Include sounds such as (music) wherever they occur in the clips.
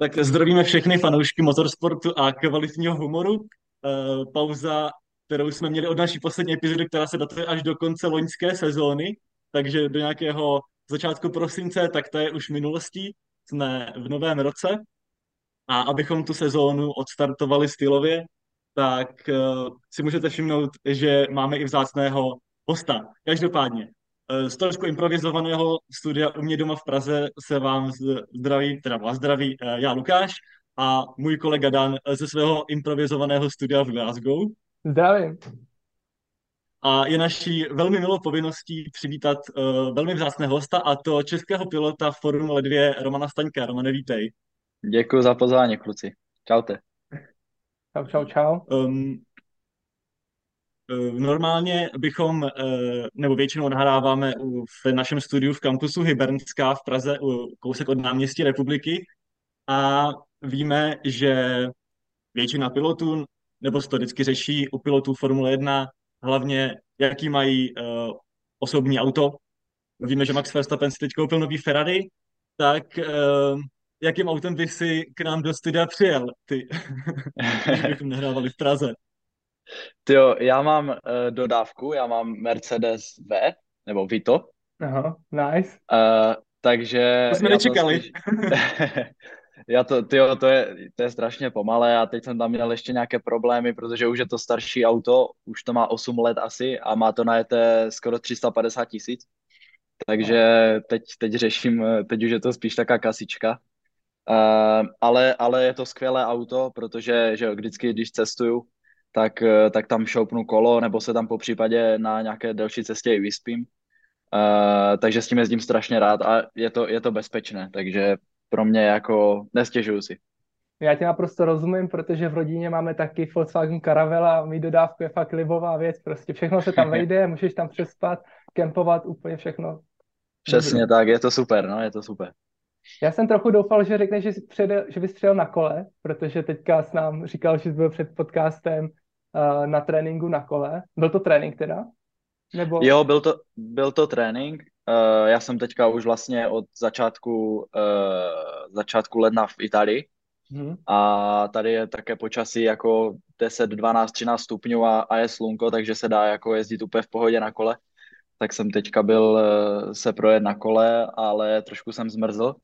Tak zdravíme všechny fanoušky motorsportu a kvalitního humoru. Eh, Pauza, kterou jsme měli od naší poslední epizody, která se datuje až do konce loňské sezóny, takže do nějakého začátku prosince, tak to je už minulostí. Jsme v novém roce a abychom tu sezónu odstartovali stylově, tak eh, si můžete všimnout, že máme i vzácného hosta. Každopádně, z trošku improvizovaného studia u mě doma v Praze se vám zdraví, teda vás zdraví eh, já Lukáš a můj kolega Dan ze svého improvizovaného studia v Glasgow. Zdravím. A je naší velmi milou povinností přivítat uh, velmi vzácného hosta a to českého pilota Formule 2 Romana Staňka. Romane, vítej. Děkuji za pozvání, kluci. Čaute. Čau, čau, čau. Um, Normálně bychom, nebo většinou nahráváme v našem studiu v kampusu Hybernská v Praze, kousek od náměstí republiky a víme, že většina pilotů, nebo se to vždycky řeší u pilotů Formule 1, hlavně jaký mají osobní auto. Víme, že Max Verstappen si teď koupil nový Ferrari, tak jakým autem by si k nám do studia přijel, ty, (laughs) když bychom nahrávali v Praze? Ty jo, já mám uh, dodávku, já mám Mercedes V, nebo Vito. Aha, nice. Uh, takže... To jsme nečekali. Spíš... (laughs) já to, tyjo, to je, to je strašně pomalé a teď jsem tam měl ještě nějaké problémy, protože už je to starší auto, už to má 8 let asi a má to najeté skoro 350 tisíc. Takže teď, teď řeším, teď už je to spíš taká kasička. Uh, ale, ale je to skvělé auto, protože že jo, vždycky, když cestuju, tak, uh, tak tam šoupnu kolo, nebo se tam po případě na nějaké delší cestě i vyspím. Uh, takže s tím jezdím strašně rád a je to, je to bezpečné, takže pro mě jako nestěžuju si. Já tě naprosto rozumím, protože v rodině máme taky Volkswagen Caravela a mít dodávku je fakt libová věc, prostě všechno se tam (laughs) vejde, můžeš tam přespat, kempovat, úplně všechno. Přesně tak, je to super, no, je to super. Já jsem trochu doufal, že řekne, že, že bys přijel na kole, protože teďka s nám říkal, že jsi byl před podcastem na tréninku na kole. Byl to trénink teda? Nebo... Jo, byl to, byl to trénink. Uh, já jsem teďka už vlastně od začátku, uh, začátku ledna v Itálii. Hmm. A tady je také počasí jako 10, 12, 13 stupňů a, a je slunko, takže se dá jako jezdit úplně v pohodě na kole. Tak jsem teďka byl uh, se projet na kole, ale trošku jsem zmrzl,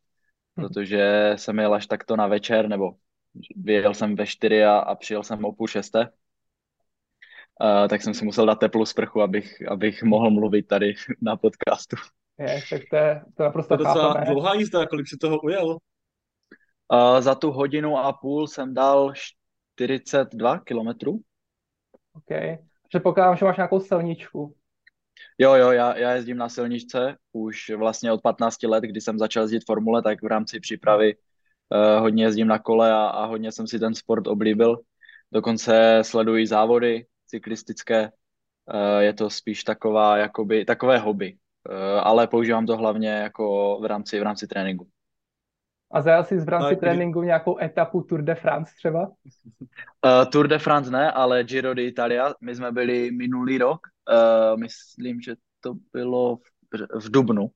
Hm. protože jsem jel až takto na večer, nebo vyjel jsem ve čtyři a, a přijel jsem o půl šesté. Uh, tak jsem si musel dát teplou sprchu, abych, abych mohl mluvit tady na podcastu. Je, tak to je to naprosto to je docela chápeme. dlouhá jízda, kolik si toho ujel? Uh, za tu hodinu a půl jsem dal 42 kilometrů. OK. Předpokládám, že máš nějakou silničku. Jo, jo, já, já jezdím na silničce už vlastně od 15 let, kdy jsem začal jezdit formule, tak v rámci přípravy uh, hodně jezdím na kole a, a hodně jsem si ten sport oblíbil. Dokonce sleduji závody cyklistické, uh, je to spíš taková, jakoby, takové hobby, uh, ale používám to hlavně jako v rámci, v rámci tréninku. A zajel jsi v rámci tréninku nějakou etapu Tour de France třeba? Uh, Tour de France ne, ale Giro d'Italia. My jsme byli minulý rok, uh, myslím, že to bylo v, v Dubnu.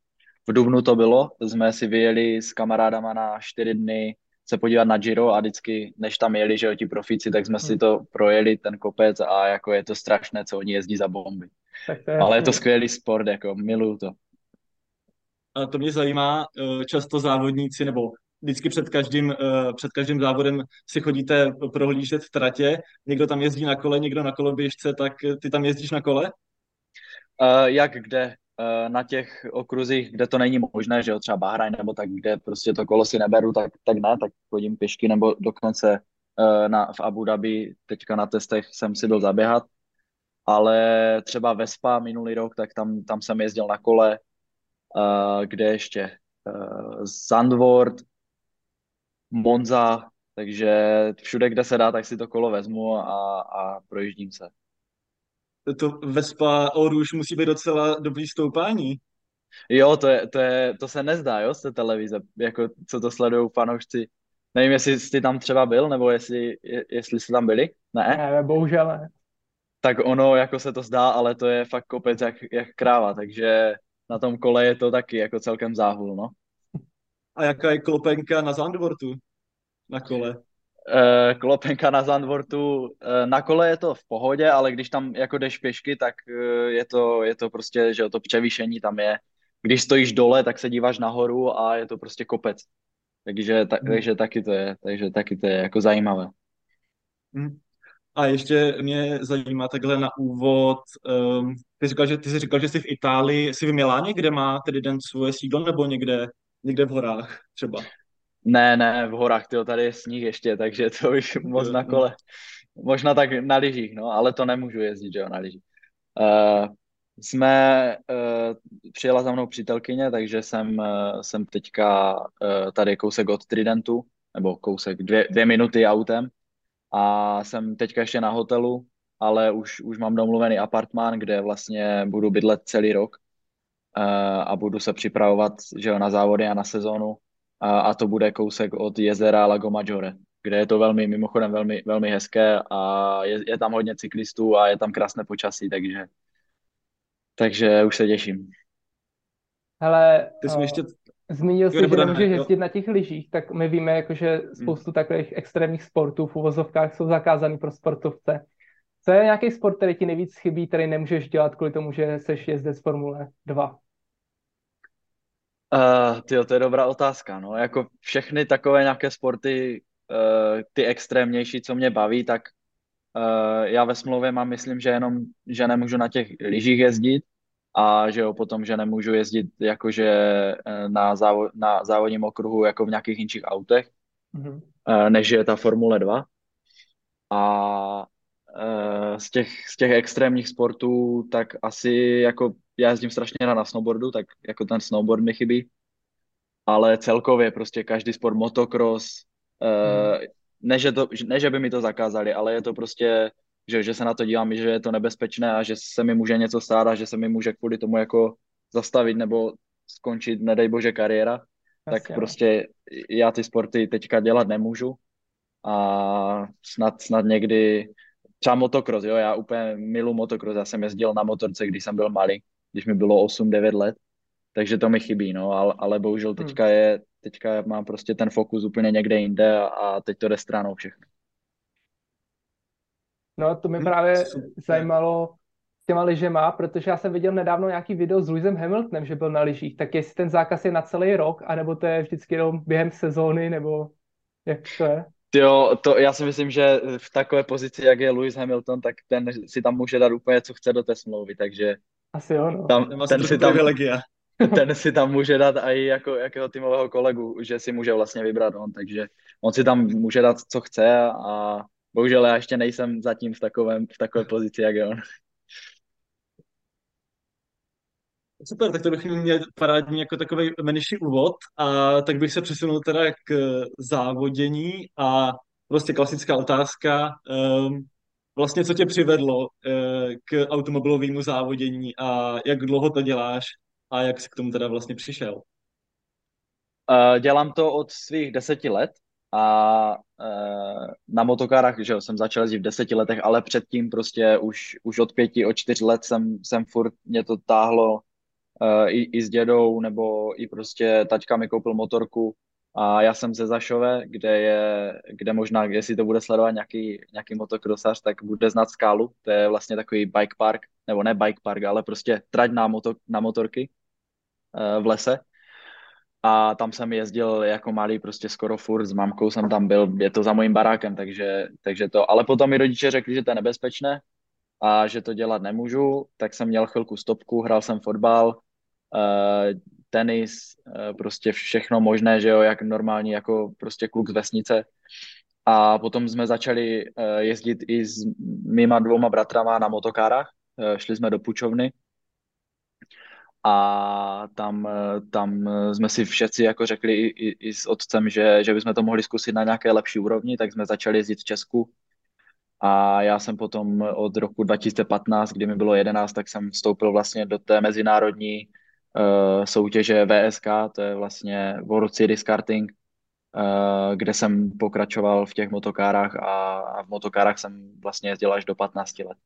V Dubnu to bylo, jsme si vyjeli s kamarádama na čtyři dny se podívat na Giro a vždycky, než tam jeli, že jo, ti profíci, tak jsme si hmm. to projeli, ten kopec a jako je to strašné, co oni jezdí za bomby. Tak to je Ale je to skvělý sport, jako miluju to. A to mě zajímá, eh, často závodníci nebo vždycky před každým, uh, před každým závodem si chodíte prohlížet v tratě, někdo tam jezdí na kole, někdo na koloběžce, tak ty tam jezdíš na kole? Uh, jak kde? Uh, na těch okruzích, kde to není možné, že jo, třeba Bahrajn nebo tak, kde prostě to kolo si neberu, tak, tak ne, tak chodím pěšky nebo dokonce uh, na, v Abu Dhabi teďka na testech jsem si byl zaběhat, ale třeba Vespa minulý rok, tak tam, tam jsem jezdil na kole, uh, kde ještě? Zandvoort, Monza, takže všude, kde se dá, tak si to kolo vezmu a, a projíždím se. To Vespa Oruš musí být docela dobrý stoupání. Jo, to, je, to, je, to se nezdá, jo, z té televize, jako co to sledují fanoušci. Nevím, jestli jsi tam třeba byl, nebo jestli, jestli jsi tam byli, ne? Ne, bohužel ne. Tak ono, jako se to zdá, ale to je fakt kopec jak, jak kráva, takže na tom kole je to taky jako celkem záhul, no. A jaká je klopenka na Zandvortu? na kole? Uh, klopenka na Zandvortu, uh, na kole je to v pohodě, ale když tam jako jdeš pěšky, tak uh, je, to, je to prostě, že to převýšení tam je. Když stojíš dole, tak se díváš nahoru a je to prostě kopec. Takže, ta, hmm. takže taky to je, takže taky to je jako zajímavé. Hmm. A ještě mě zajímá takhle na úvod, um, ty, říkal, že, ty jsi říkal, že jsi v Itálii, jsi v Miláně, kde má tedy den svoje sídlo, nebo někde, někde v horách třeba? Ne, ne, v horách, tyjo, tady je sníh ještě, takže to už moc na kole. Možná tak na lyžích, no, ale to nemůžu jezdit, že jo, na lyžích. Uh, jsme, uh, přijela za mnou přítelkyně, takže jsem, uh, jsem teďka uh, tady kousek od Tridentu, nebo kousek dvě, dvě minuty autem a jsem teďka ještě na hotelu, ale už, už mám domluvený apartmán, kde vlastně budu bydlet celý rok uh, a budu se připravovat že jo, na závody a na sezónu a, a to bude kousek od jezera Lago Maggiore, kde je to velmi, mimochodem velmi, velmi hezké a je, je tam hodně cyklistů a je tam krásné počasí, takže, takže už se těším. Hele, Ty jsi uh, ještě... zmínil jsi, že nemůžeš jezdit na těch lyžích, tak my víme, jako, že hmm. spoustu hmm. takových extrémních sportů v uvozovkách jsou zakázaný pro sportovce. Co je nějaký sport, který ti nejvíc chybí, který nemůžeš dělat kvůli tomu, že seš jezdec Formule 2? Uh, tyjo, to je dobrá otázka. No. Jako všechny takové nějaké sporty, uh, ty extrémnější, co mě baví, tak uh, já ve smlouvě mám, myslím, že jenom, že nemůžu na těch lyžích jezdit a že jo, potom, že nemůžu jezdit jakože na, závo- na závodním okruhu jako v nějakých jinších autech, mm-hmm. uh, než je ta Formule 2. A z těch, z těch extrémních sportů, tak asi jako já jezdím strašně rád na snowboardu, tak jako ten snowboard mi chybí. Ale celkově prostě každý sport, motocross, hmm. ne, že to, ne, že by mi to zakázali, ale je to prostě, že, že se na to dívám, že je to nebezpečné a že se mi může něco stát a že se mi může kvůli tomu jako zastavit nebo skončit, nedej bože, kariéra. Jasně. Tak prostě já ty sporty teďka dělat nemůžu a snad, snad někdy třeba motocross, jo, já úplně milu motocross, já jsem jezdil na motorce, když jsem byl malý, když mi bylo 8-9 let, takže to mi chybí, no, ale, ale bohužel hmm. teďka je, teďka mám prostě ten fokus úplně někde jinde a, a teď to jde stranou všechno. No, to mě právě Super. zajímalo s těma lyžema, protože já jsem viděl nedávno nějaký video s Lewisem Hamiltonem, že byl na lyžích, tak jestli ten zákaz je na celý rok, anebo to je vždycky jenom během sezóny, nebo jak to je? Jo, to já si myslím, že v takové pozici, jak je Lewis Hamilton, tak ten si tam může dát úplně, co chce do té smlouvy, takže asi jo, no. Tam, ten, si tam, (laughs) ten si tam může dát i jako jakého týmového kolegu, že si může vlastně vybrat on, takže on si tam může dát, co chce a bohužel já ještě nejsem zatím v, takovém, v takové pozici, jak je on. Super, tak to bych měl parádní jako takový menší úvod a tak bych se přesunul teda k závodění a prostě klasická otázka, um, vlastně co tě přivedlo uh, k automobilovému závodění a jak dlouho to děláš a jak jsi k tomu teda vlastně přišel? Uh, dělám to od svých deseti let a uh, na motokárách, že jsem začal jezdit v deseti letech, ale předtím prostě už, už od pěti, od čtyř let jsem, jsem furt, mě to táhlo i, i s dědou, nebo i prostě taťka mi koupil motorku a já jsem ze Zašové, kde je, kde možná, jestli to bude sledovat nějaký, nějaký motokrosař, tak bude znát skálu. To je vlastně takový bike park, nebo ne bike park, ale prostě trať na, moto, na motorky uh, v lese. A tam jsem jezdil jako malý prostě skoro furt, s mamkou jsem tam byl, je to za mojím barákem, takže, takže to. Ale potom mi rodiče řekli, že to je nebezpečné a že to dělat nemůžu, tak jsem měl chvilku stopku, hrál jsem fotbal, uh, tenis, uh, prostě všechno možné, že jo, jak normální jako prostě kluk z vesnice. A potom jsme začali uh, jezdit i s mýma dvouma bratrama na motokárách, uh, šli jsme do Pučovny. A tam, tam jsme si všetci jako řekli i, i, i s otcem, že, že bychom to mohli zkusit na nějaké lepší úrovni, tak jsme začali jezdit v Česku. A já jsem potom od roku 2015, kdy mi bylo 11, tak jsem vstoupil vlastně do té mezinárodní uh, soutěže VSK, to je vlastně World Series Karting, uh, kde jsem pokračoval v těch motokárách a, a v motokárách jsem vlastně jezdil až do 15 let.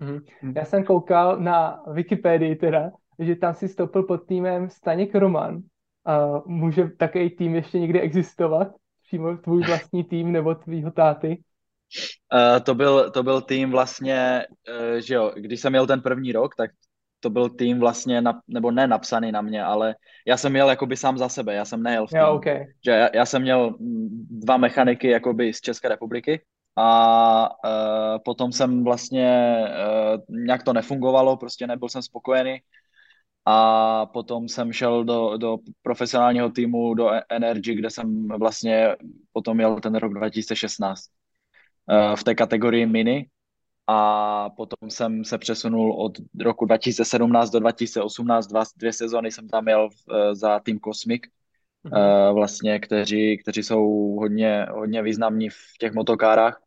Mm-hmm. Já jsem koukal na Wikipedii teda, že tam si stoupil pod týmem Staněk Roman. Uh, může takový tým ještě někdy existovat přímo tvůj vlastní tým nebo tvýho táty? Uh, to, byl, to byl tým vlastně, uh, že jo, když jsem měl ten první rok, tak to byl tým vlastně, na, nebo ne napsaný na mě, ale já jsem měl jakoby sám za sebe, já jsem nejel v tým. Jo, okay. Že já, já jsem měl dva mechaniky jakoby z České republiky a uh, potom jsem vlastně, uh, nějak to nefungovalo, prostě nebyl jsem spokojený a potom jsem šel do, do profesionálního týmu, do Energy, kde jsem vlastně potom měl ten rok 2016 uh, v té kategorii mini a potom jsem se přesunul od roku 2017 do 2018, dva, dvě sezóny jsem tam měl uh, za tým Cosmic, mm-hmm. uh, vlastně, kteří, kteří jsou hodně, hodně významní v těch motokárách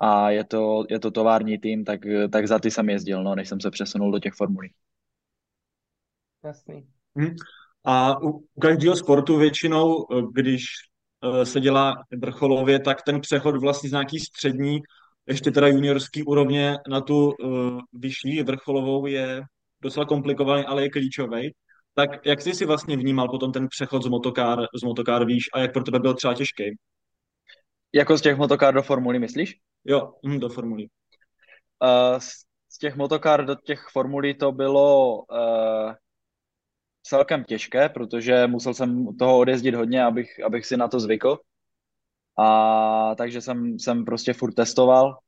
a je to, je to tovární tým, tak, tak za ty jsem jezdil, no, než jsem se přesunul do těch formulí. Jasný. Hmm. A u, u každého sportu většinou, eh, když uh, se dělá vrcholově, tak ten přechod vlastně z nějaký střední, ještě teda juniorský úrovně na tu uh, vyšší vrcholovou je docela komplikovaný, ale je klíčový. Tak jak jsi si vlastně vnímal potom ten přechod z motokár, z motokár výš a jak pro tebe byl třeba těžký? Jako z těch motokár do formuly, myslíš? Jo, hm, do formuly. Uh, z těch motokár do těch formulí to bylo uh, celkem těžké, protože musel jsem toho odjezdit hodně, abych, abych si na to zvykl. A takže jsem, jsem prostě furt testoval.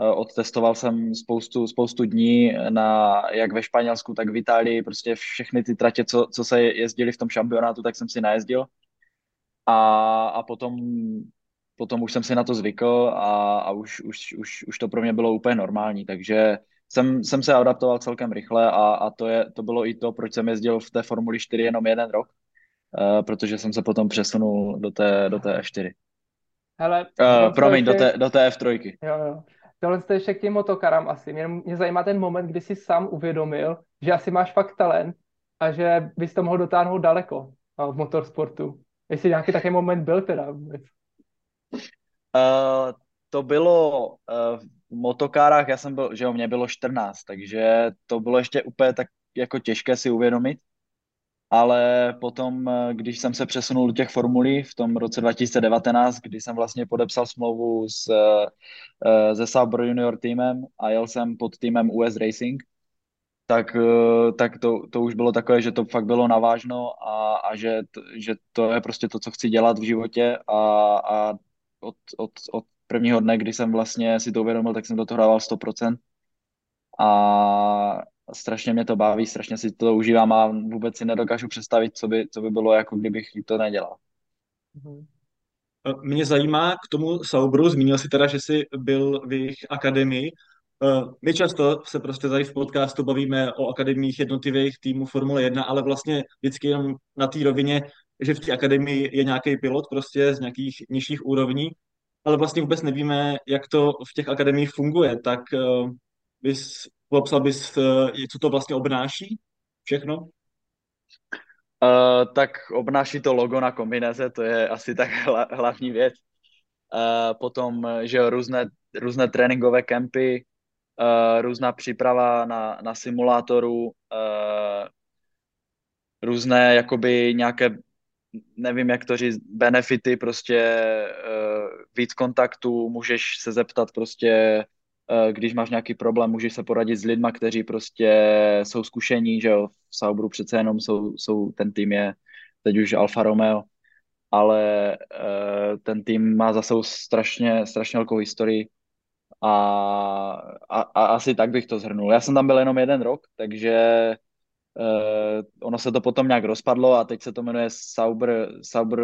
Uh, odtestoval jsem spoustu, spoustu dní na, jak ve Španělsku, tak v Itálii. Prostě všechny ty tratě, co, co se jezdili v tom šampionátu, tak jsem si najezdil. A, a potom potom už jsem si na to zvykl a, a už, už, už, už to pro mě bylo úplně normální, takže jsem, jsem se adaptoval celkem rychle a, a to, je, to bylo i to, proč jsem jezdil v té Formuli 4 jenom jeden rok, uh, protože jsem se potom přesunul do té, do té F4. Hele, uh, promiň, ještě... do, té, do té F3. Jo, jo. Tohle jste ještě k těm motokarám asi. Mě, mě zajímá ten moment, kdy jsi sám uvědomil, že asi máš fakt talent a že bys to mohl dotáhnout daleko v motorsportu. Jestli nějaký takový moment byl teda vůbec. Uh, to bylo uh, v motokárách, já jsem byl, že jo, mě bylo 14, takže to bylo ještě úplně tak jako těžké si uvědomit, ale potom, eh, když jsem se přesunul do těch formulí v tom roce 2019, kdy jsem vlastně podepsal smlouvu s, uh, se Sauber Junior týmem a jel jsem pod týmem US Racing, tak, tak to, to už bylo takové, že to fakt bylo navážno a, a že, že to je prostě to, co chci dělat v životě a, a od, od, od prvního dne, kdy jsem vlastně si to uvědomil, tak jsem do toho dával 100%. A strašně mě to baví, strašně si to užívám a vůbec si nedokážu představit, co by, co by bylo, jako kdybych to nedělal. Mhm. Mě zajímá k tomu Saubru, zmínil si teda, že jsi byl v jejich akademii. My často se prostě tady v podcastu bavíme o akademiích jednotlivých týmů Formule 1, ale vlastně vždycky jenom na té rovině, že v té akademii je nějaký pilot prostě z nějakých nižších úrovní, ale vlastně vůbec nevíme, jak to v těch akademiích funguje. Tak uh, bys, popsal bys, co to vlastně obnáší všechno? Uh, tak obnáší to logo na kombineze, to je asi tak hla, hlavní věc. Uh, potom, že různé, různé tréninkové kempy, uh, různá příprava na, na simulátoru, uh, různé jakoby nějaké nevím, jak to říct, benefity, prostě uh, víc kontaktů, můžeš se zeptat prostě, když máš nějaký problém, můžeš se poradit s lidma, kteří prostě jsou zkušení, že jo, v Saubru přece jenom jsou, jsou ten tým je teď už Alfa Romeo, ale uh, ten tým má za sebou strašně, strašně velkou historii a, a, a asi tak bych to zhrnul. Já jsem tam byl jenom jeden rok, takže Uh, ono se to potom nějak rozpadlo a teď se to jmenuje Sauber, Sauber,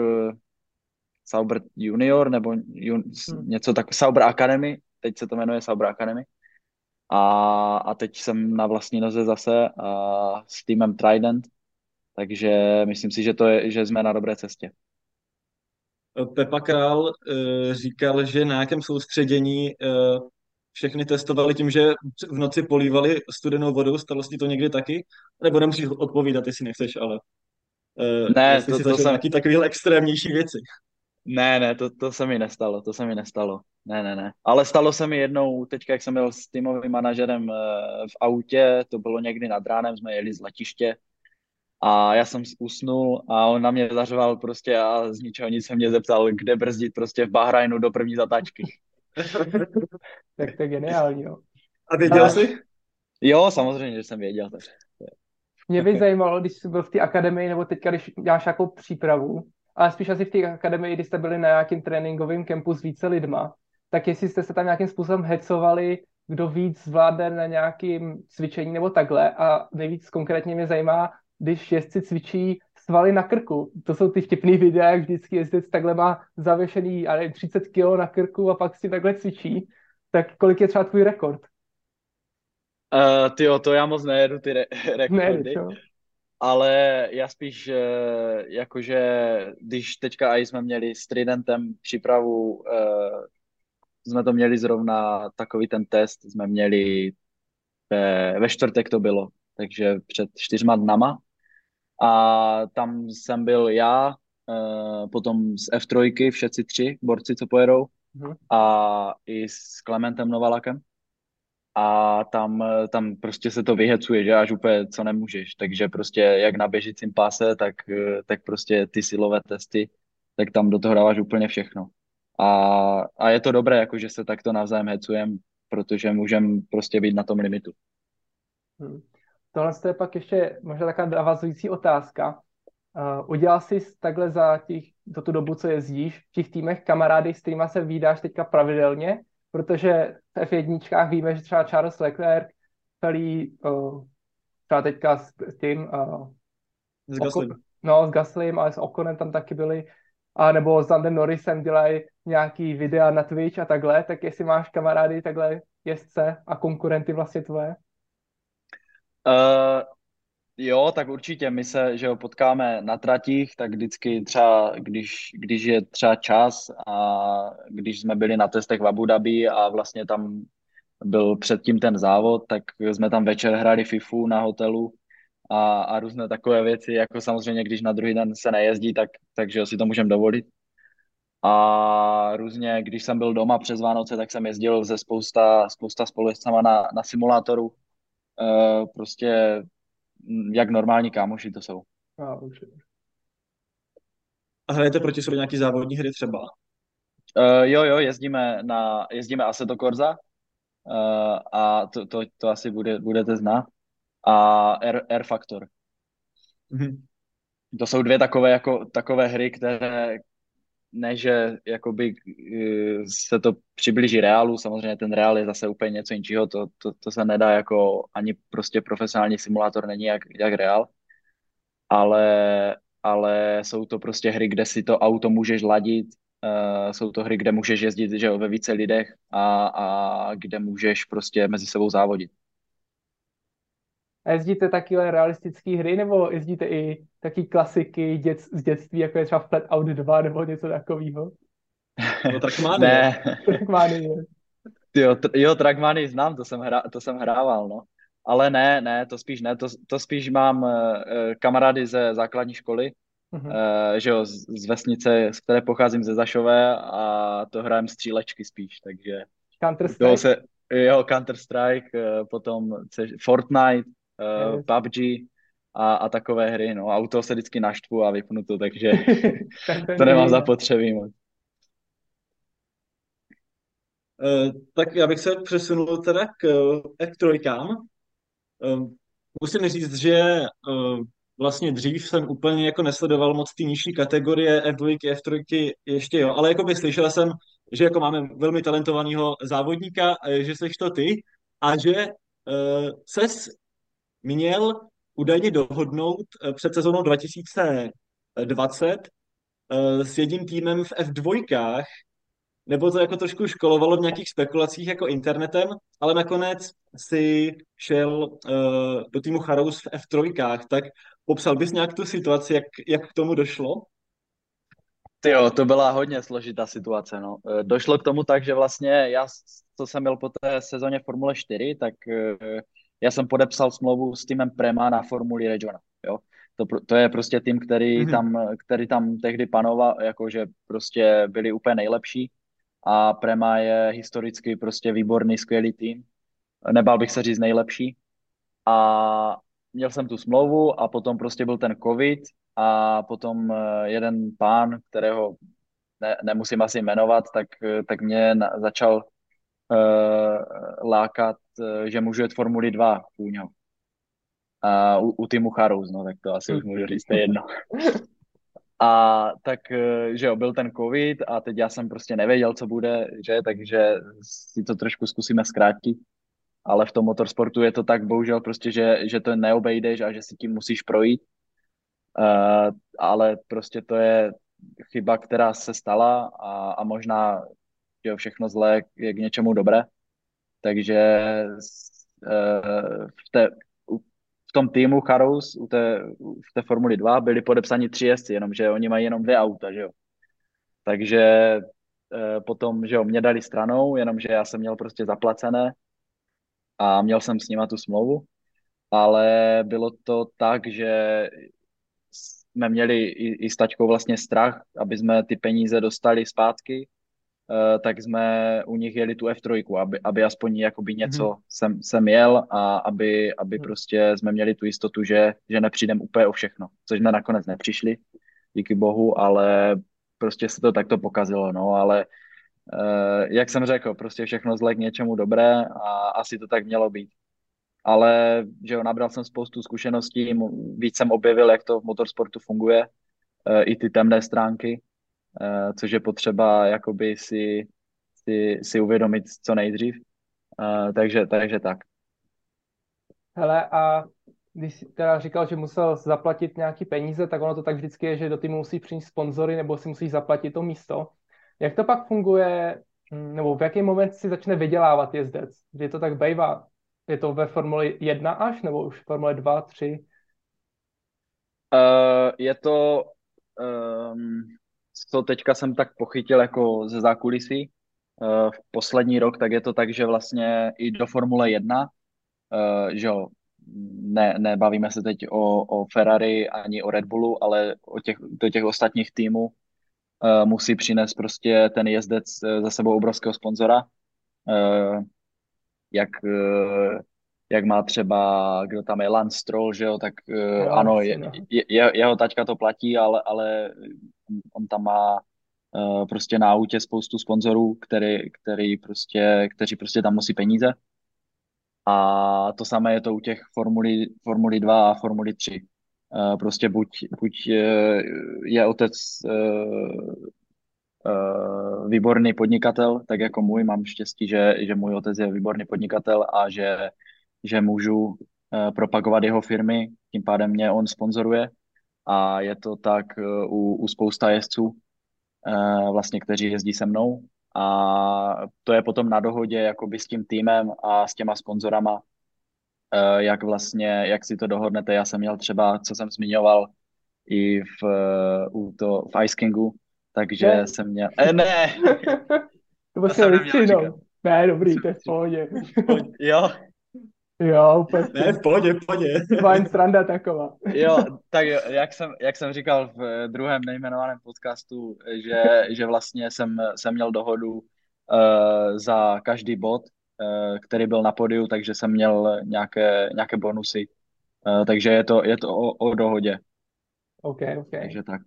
Sauber Junior nebo jun, hmm. něco tak, Sauber Academy, teď se to jmenuje Sauber Academy. A, a teď jsem na vlastní noze zase a s týmem Trident, takže myslím si, že, to je, že jsme na dobré cestě. Pepa Král uh, říkal, že na nějakém soustředění uh, všechny testovali tím, že v noci polívali studenou vodou, stalo si to někdy taky? Nebo nemusíš odpovídat, jestli nechceš, ale uh, ne, to, to, to jsem... nějaký takovýhle extrémnější věci. Ne, ne, to, to se mi nestalo, to se mi nestalo. Ne, ne, ne. Ale stalo se mi jednou, teďka, jak jsem byl s týmovým manažerem uh, v autě, to bylo někdy nad ránem, jsme jeli z letiště A já jsem usnul a on na mě zařval prostě a z ničeho nic se mě zeptal, kde brzdit prostě v Bahrajnu do první zatáčky. (laughs) tak to je geniální, jo. A věděl a... jsi? Jo, samozřejmě, že jsem věděl. Takže... Mě by zajímalo, když jsi byl v té akademii, nebo teďka, když děláš nějakou přípravu, ale spíš asi v té akademii, když jste byli na nějakým tréninkovém kempu s více lidma, tak jestli jste se tam nějakým způsobem hecovali, kdo víc zvládne na nějakým cvičení nebo takhle a nejvíc konkrétně mě zajímá, když jezdci cvičí svaly na krku. To jsou ty vtipný videa, jak vždycky jezdec takhle má zavěšený ale 30 kg na krku a pak si takhle cvičí. Tak kolik je třeba tvůj rekord? Uh, tyjo, to já moc nejedu ty re- (laughs) rekordy. Nejedu, ale já spíš, uh, jakože, když teďka i jsme měli s Tridentem přípravu, uh, jsme to měli zrovna takový ten test, jsme měli ve, ve čtvrtek to bylo, takže před čtyřma dnama. A tam jsem byl já, potom z F3, všetci tři borci, co pojedou, uh-huh. a i s Klementem Novalakem a tam, tam prostě se to vyhecuje, že až úplně co nemůžeš, takže prostě jak na běžícím páse, tak, tak prostě ty silové testy, tak tam do toho dáváš úplně všechno. A, a je to dobré, jako že se takto navzájem hecujem, protože můžem prostě být na tom limitu. Hmm. Tohle je pak ještě možná taková navazující otázka. Uh, udělal jsi takhle za, těch, za tu dobu, co jezdíš, v těch týmech kamarády, s kterými se výdáš teďka pravidelně, protože v F1 víme, že třeba Charles Leclerc celý uh, třeba teďka s, s tím uh, s Gaslim. no, s Gaslim, ale s Okonem tam taky byli a nebo s Landem Norrisem dělají nějaký videa na Twitch a takhle, tak jestli máš kamarády takhle jezdce a konkurenty vlastně tvoje? Uh, Jo, tak určitě. My se, že jo, potkáme na tratích, tak vždycky třeba, když, když je třeba čas a když jsme byli na testech v Abu Dhabi a vlastně tam byl předtím ten závod, tak jsme tam večer hráli FIFU na hotelu a, a různé takové věci, jako samozřejmě, když na druhý den se nejezdí, tak, takže si to můžeme dovolit. A různě, když jsem byl doma přes Vánoce, tak jsem jezdil ze spousta, spousta společcama na, na simulátoru. E, prostě jak normální kámoši to jsou. A, určitě. A hrajete proti sobě nějaký závodní hry třeba? Uh, jo, jo, jezdíme na, jezdíme Assetto Corsa uh, a to, to, to asi bude, budete znát. A Air, Air Factor. Mm-hmm. To jsou dvě takové, jako, takové hry, které, ne, že jakoby eh, se to přiblíží reálu, samozřejmě ten reál je zase úplně něco jiného, to, to, to se nedá jako ani prostě profesionální simulátor není jak, jak reál, ale, ale jsou to prostě hry, kde si to auto můžeš ladit, uh, jsou to hry, kde můžeš jezdit že jo, ve více lidech a, a kde můžeš prostě mezi sebou závodit. A jezdíte takové realistické hry, nebo jezdíte i taky klasiky dět, z dětství, jako je třeba Flat Out 2 nebo něco takového? (laughs) No, Trackmany. ne. Trackmany, jo. tr- jo, Trackmany znám, to jsem, hra, to jsem hrával, no. Ale ne, ne, to spíš ne, to, to spíš mám uh, kamarády ze základní školy, uh-huh. uh, že jo, z, z vesnice, z které pocházím ze Zašové a to hrajem střílečky spíš, takže... Counter-Strike? Se, jo, Counter-Strike, uh, potom Fortnite, uh, PUBG a, a takové hry. No, auto se vždycky naštvu a vypnu to, takže (laughs) to nemám zapotřebí moc. Uh, tak já bych se přesunul teda k uh, F3. Uh, musím říct, že uh, vlastně dřív jsem úplně jako nesledoval moc ty nižší kategorie F2, F3 ještě jo, ale jako by slyšel jsem, že jako máme velmi talentovaného závodníka, že seš to ty a že uh, ses měl údajně dohodnout eh, před sezónou 2020 eh, s jedním týmem v F2, nebo to jako trošku školovalo v nějakých spekulacích jako internetem, ale nakonec si šel uh, do týmu Charous v F3, tak popsal bys nějak tu situaci, jak, jak k tomu došlo? Jo, to byla hodně složitá situace. No. Došlo k tomu tak, že vlastně já, co jsem byl po té sezóně Formule 4, tak já jsem podepsal smlouvu s týmem Prema na Formuli Regiona. Jo? To, to je prostě tým, který, mm-hmm. tam, který tam tehdy panoval, jakože prostě byli úplně nejlepší a Prema je historicky prostě výborný, skvělý tým. Nebál bych se říct nejlepší. A měl jsem tu smlouvu a potom prostě byl ten covid a potom eh, jeden pán, kterého ne, nemusím asi jmenovat, tak, tak mě na, začal uh, lákat, že můžu jet Formuli 2 u něho. A u, u týmu Charous, no tak to asi už můžu říct, to je jedno. (laughs) A tak, že jo, byl ten covid a teď já jsem prostě nevěděl, co bude, že, takže si to trošku zkusíme zkrátit ale v tom motorsportu je to tak bohužel prostě, že, že to neobejdeš a že si tím musíš projít. Uh, ale prostě to je chyba, která se stala a, a možná že všechno zlé je k něčemu dobré. Takže uh, v, té, v tom týmu Charous u té, v té Formuli 2 byli podepsáni tři jezdci, jenomže oni mají jenom dvě auta, že jo. Takže uh, potom, že jo, mě dali stranou, jenomže já jsem měl prostě zaplacené a měl jsem s nima tu smlouvu, ale bylo to tak, že jsme měli i, i s tačkou vlastně strach, aby jsme ty peníze dostali zpátky, tak jsme u nich jeli tu F3, aby, aby aspoň jakoby něco mm-hmm. jsem, jsem jel a aby, aby mm. prostě jsme měli tu jistotu, že, že nepřijdem úplně o všechno, což jsme nakonec nepřišli, díky bohu, ale prostě se to takto pokazilo, no, ale Uh, jak jsem řekl, prostě všechno zle k něčemu dobré a asi to tak mělo být. Ale že jo, nabral jsem spoustu zkušeností, víc jsem objevil, jak to v motorsportu funguje, uh, i ty temné stránky, což je potřeba jakoby si, si, si uvědomit co nejdřív. Uh, takže, takže tak. Hele, a když jsi teda říkal, že musel zaplatit nějaký peníze, tak ono to tak vždycky je, že do týmu musí přijít sponzory nebo si musí zaplatit to místo. Jak to pak funguje, hm, nebo v jaký moment si začne vydělávat jezdec? Kdy to tak bývá? Je to ve Formuli 1 až, nebo už Formule 2, 3? Uh, je to, um, co teďka jsem tak pochytil jako ze zákulisí, uh, v poslední rok, tak je to tak, že vlastně i do Formule 1, uh, že jo, ne, nebavíme se teď o, o Ferrari ani o Red Bullu, ale o těch, do těch ostatních týmů, uh, musí přinést prostě ten jezdec za sebou obrovského sponzora, jak, jak má třeba, kdo tam je, Lance Stroll, že jo, tak uh, no, ano, je, no. je, je, jeho taťka to platí, ale, ale on tam má uh, prostě na autě spoustu sponzorů, který, který prostě, kteří prostě tam musí peníze. A to samé je to u těch Formuli, Formuli 2 a Formuli 3. Eh, prostě buď, buď eh, je otec eh, výborný podnikatel, tak jako můj, mám štěstí, že, že můj otec je výborný podnikatel a že, že můžu propagovat jeho firmy, tím pádem mě on sponzoruje a je to tak u, u spousta jezdců, vlastně, kteří jezdí se mnou a to je potom na dohodě jakoby s tím týmem a s těma sponzorama, Eh, jak vlastně, jak si to dohodnete. Já jsem měl třeba, co jsem zmiňoval, i v, eh, u to, v Ice Kingu, takže ne. jsem měl... Eh, ne! (laughs) to byl jsem neměl Ne, dobrý, to je v pohodě. jo. Jo, úplně. Ne, v pohodě, v pohodě. Fajn sranda taková. jo, tak jak jsem, jak jsem říkal v druhém nejmenovaném podcastu, že, že vlastně jsem, jsem měl dohodu uh, za každý bod, Eh, který byl na podiu, takže jsem měl nějaké, nějaké bonusy. Eh, takže je to, je to o, o dohodě. OK, OK. Takže tak.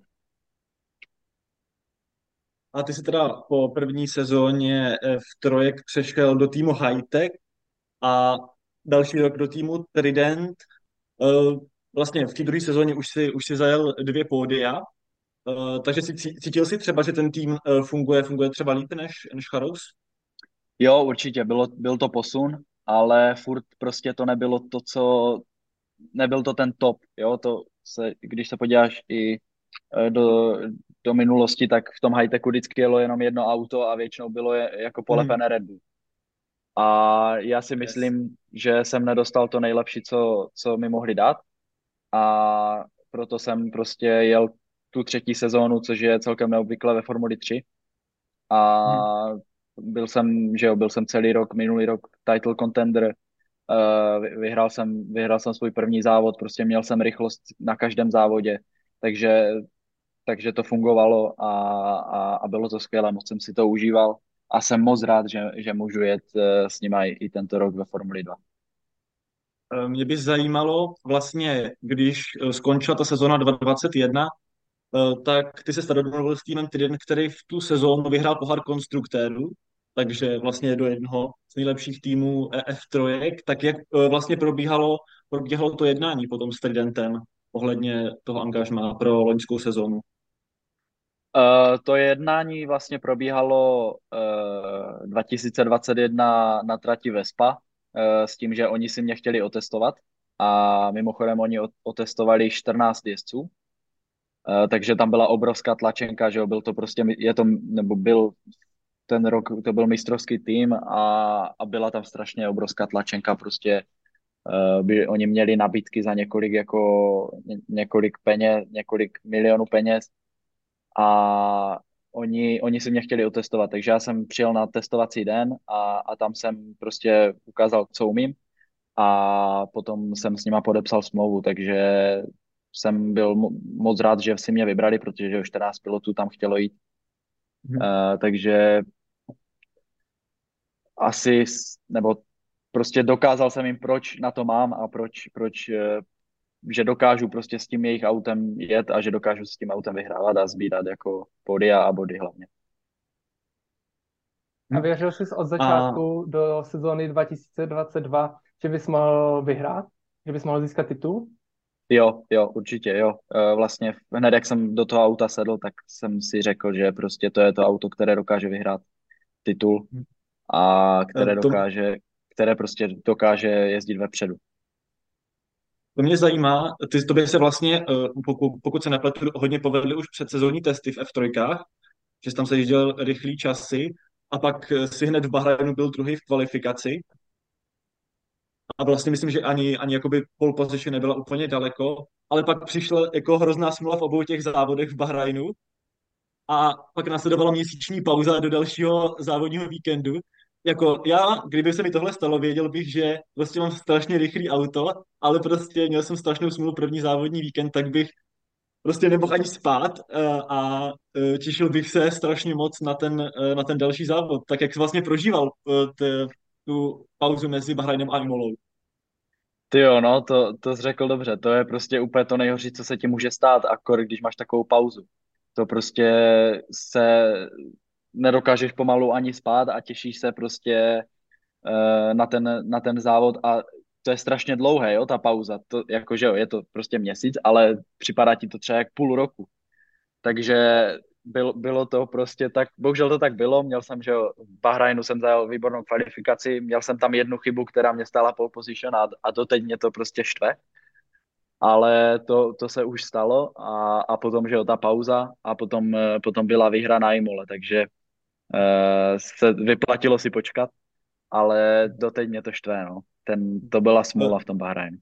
A ty jsi teda po první sezóně v Trojek přešel do týmu Hightech a další rok do týmu Trident. Vlastně v té druhé sezóně už si, už si zajel dvě pódia, takže si cítil si třeba, že ten tým funguje, funguje třeba líp než, než Charous? Jo, určitě, bylo, byl to posun, ale furt prostě to nebylo to, co, nebyl to ten top, jo, to se, když se podíváš i do, do minulosti, tak v tom high-techu vždycky jelo jenom jedno auto a většinou bylo je, jako polepené hmm. Red Bull. A já si myslím, že jsem nedostal to nejlepší, co, co mi mohli dát. A proto jsem prostě jel tu třetí sezónu, což je celkem neobvykle ve Formuli 3 a hmm. byl jsem, že jo, byl jsem celý rok, minulý rok title contender, uh, vyhrál jsem, vyhrál jsem svůj první závod, prostě měl jsem rychlost na každém závodě, takže, takže to fungovalo a, a, a bylo to skvělé, moc jsem si to užíval a jsem moc rád, že, že můžu jet uh, s nimi i, i tento rok ve Formuli 2. mě by zajímalo vlastně, když skončila ta sezona 2021, tak ty se starodomluvil s týmem Trident, který v tu sezónu vyhrál pohár konstruktérů, takže vlastně do jednoho z nejlepších týmů EF3, tak jak vlastně probíhalo, probíhalo to jednání potom s Tridentem ohledně toho angažmá pro loňskou sezónu? Uh, to jednání vlastně probíhalo uh, 2021 na trati Vespa uh, s tím, že oni si mě chtěli otestovat a mimochodem oni otestovali 14 jezdců, takže tam byla obrovská tlačenka, že jo, byl to prostě, je to, nebo byl ten rok, to byl mistrovský tým a, a byla tam strašně obrovská tlačenka, prostě uh, by oni měli nabídky za několik jako ně, několik peněz, několik milionů peněz a oni, oni si mě chtěli otestovat, takže já jsem přijel na testovací den a, a tam jsem prostě ukázal, co umím a potom jsem s nima podepsal smlouvu, takže jsem byl moc rád, že si mě vybrali, protože 14 pilotů tam chtělo jít. Hmm. Uh, takže asi, nebo prostě dokázal jsem jim, proč na to mám a proč, proč, eh, že dokážu prostě s tím jejich autem jet a že dokážu s tím autem vyhrávat a sbírat jako podia a body hlavně. A věřil jsi od začátku a... do sezóny 2022, že bys mohl vyhrát? Že bys mohl získat titul? Jo, jo, určitě, jo. E, vlastně hned, jak jsem do toho auta sedl, tak jsem si řekl, že prostě to je to auto, které dokáže vyhrát titul a které dokáže, které prostě dokáže jezdit vepředu. To mě zajímá, ty, tobě se vlastně, eh, pokud, pokud se nepletu, hodně povedly už předsezónní testy v F3, že jsi tam se jezdil rychlý časy a pak eh, si hned v Bahrajnu byl druhý v kvalifikaci. A vlastně myslím, že ani, ani jakoby pole position nebyla úplně daleko, ale pak přišla jako hrozná smula v obou těch závodech v Bahrajnu a pak následovala měsíční pauza do dalšího závodního víkendu, jako já, kdyby se mi tohle stalo, věděl bych, že prostě mám strašně rychlý auto, ale prostě měl jsem strašnou smůlu první závodní víkend, tak bych prostě nemohl ani spát eh, a eh, těšil bych se strašně moc na ten, eh, na ten další závod. Tak jak jsi vlastně prožíval t, tu pauzu mezi Bahrajnem a Imolou? Ty jo, no, to, to jsi řekl dobře. To je prostě úplně to nejhorší, co se ti může stát, akor když máš takovou pauzu. To prostě se nedokážeš pomalu ani spát a těšíš se prostě uh, na, ten, na ten závod a to je strašně dlouhé, jo, ta pauza. To, jakože jo, je to prostě měsíc, ale připadá ti to třeba jak půl roku. Takže bylo, bylo to prostě tak, bohužel to tak bylo, měl jsem, že jo, v Bahrajnu jsem zajel výbornou kvalifikaci, měl jsem tam jednu chybu, která mě stála pole position a, a doteď mě to prostě štve. Ale to, to se už stalo a, a potom, že jo, ta pauza a potom, eh, potom byla výhra na Imole, takže se vyplatilo si počkat, ale doteď mě to štve, no. Ten, to byla smůla v tom Bahrajnu.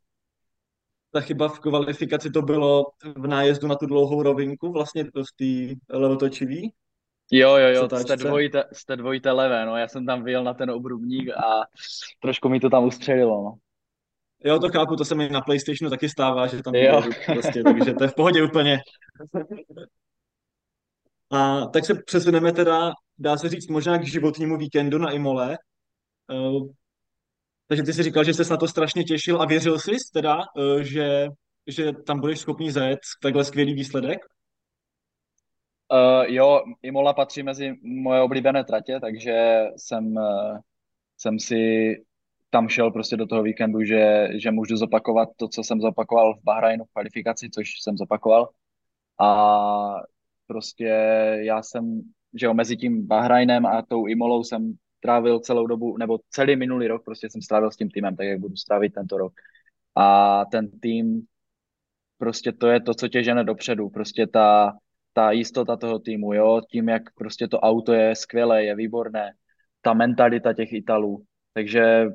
Ta chyba v kvalifikaci to bylo v nájezdu na tu dlouhou rovinku, vlastně v té levotočivý? Jo, jo, jo, jste dvojité, jste dvojité levé, no, já jsem tam vyjel na ten obrubník a trošku mi to tam ustřelilo, no. Jo, to chápu, to se mi na PlayStationu taky stává, že tam jo. prostě, takže to je v pohodě úplně. (laughs) A tak se přesuneme teda, dá se říct, možná k životnímu víkendu na Imole. Uh, takže ty jsi říkal, že jsi na to strašně těšil a věřil jsi teda, uh, že, že tam budeš schopný zajet takhle skvělý výsledek? Uh, jo, Imola patří mezi moje oblíbené tratě, takže jsem, jsem si tam šel prostě do toho víkendu, že, že můžu zopakovat to, co jsem zopakoval v Bahrajnu v kvalifikaci, což jsem zopakoval. A prostě já jsem, že jo, mezi tím Bahrajnem a tou Imolou jsem trávil celou dobu, nebo celý minulý rok prostě jsem strávil s tím týmem, tak jak budu strávit tento rok. A ten tým, prostě to je to, co tě žene dopředu, prostě ta, ta jistota toho týmu, jo, tím, jak prostě to auto je skvělé, je výborné, ta mentalita těch Italů, takže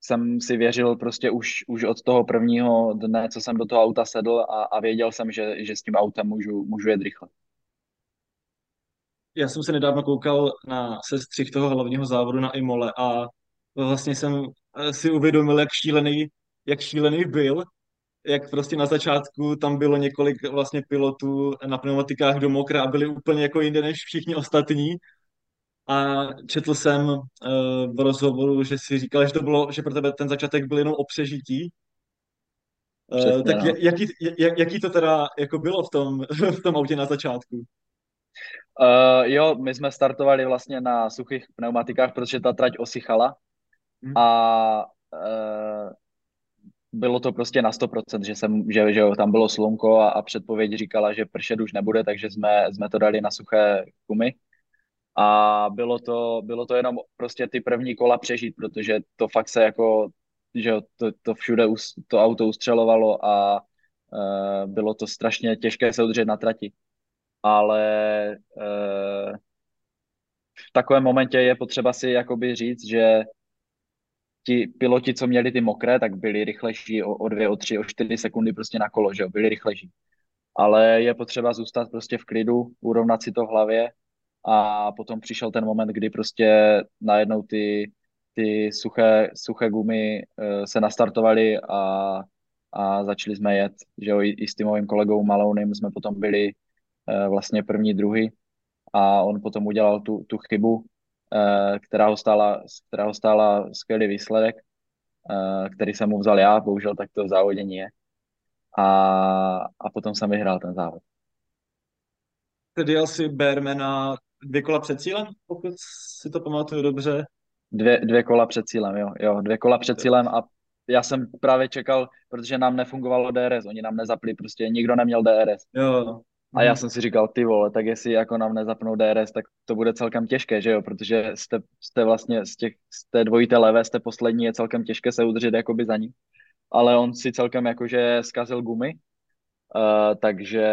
jsem si věřil prostě už, už od toho prvního dne, co jsem do toho auta sedl a, a věděl jsem, že, že s tím autem můžu, můžu jet rychle. Já jsem se nedávno koukal na sestřih toho hlavního závodu na Imole a vlastně jsem si uvědomil, jak šílený, jak šílený byl, jak prostě na začátku tam bylo několik vlastně pilotů na pneumatikách do mokra a byli úplně jako jinde než všichni ostatní. A četl jsem uh, v rozhovoru, že si říkal, že to bylo, že pro tebe ten začátek byl jenom o přežití. Uh, Přesně, tak no. jaký, jak, jaký to teda jako bylo v tom, (laughs) v tom autě na začátku? Uh, jo, my jsme startovali vlastně na suchých pneumatikách, protože ta trať osychala hmm. a uh, bylo to prostě na 100%, že, jsem, že, že tam bylo slunko a, a předpověď říkala, že pršet už nebude, takže jsme, jsme to dali na suché gumy. A bylo to, bylo to jenom prostě ty první kola přežít, protože to fakt se jako, že to, to všude us, to auto ustřelovalo a uh, bylo to strašně těžké se udržet na trati. Ale uh, v takovém momentě je potřeba si jakoby říct, že ti piloti, co měli ty mokré, tak byli rychlejší o, o dvě, o tři, o čtyři sekundy prostě na kolo, že jo, byli rychlejší. Ale je potřeba zůstat prostě v klidu, urovnat si to v hlavě a potom přišel ten moment, kdy prostě najednou ty, ty suché, suché gumy uh, se nastartovaly a, a začali jsme jet, že jo, i, i s týmovým kolegou Malounem jsme potom byli vlastně první, druhý a on potom udělal tu, tu chybu, Eh, která ho stála, která ho stála skvělý výsledek, eh, který jsem mu vzal já, bohužel tak to závodění je. A, a potom jsem vyhrál ten závod. Tedy jel si Bermana dvě kola před cílem, pokud si to pamatuju dobře? Dvě, dvě kola před cílem, jo, jo, dvě kola před cílem a já jsem právě čekal, protože nám nefungovalo DRS, oni nám nezapli, prostě nikdo neměl DRS. Jo. A já mhm. jsem si říkal, ty vole, tak jestli jako nám nezapnou DRS, tak to bude celkem těžké, že jo, protože jste, jste vlastně z, těch, z té dvojité levé, jste poslední, je celkem těžké se udržet jakoby za ním. Ale on si celkem jakože zkazil gumy, uh, takže,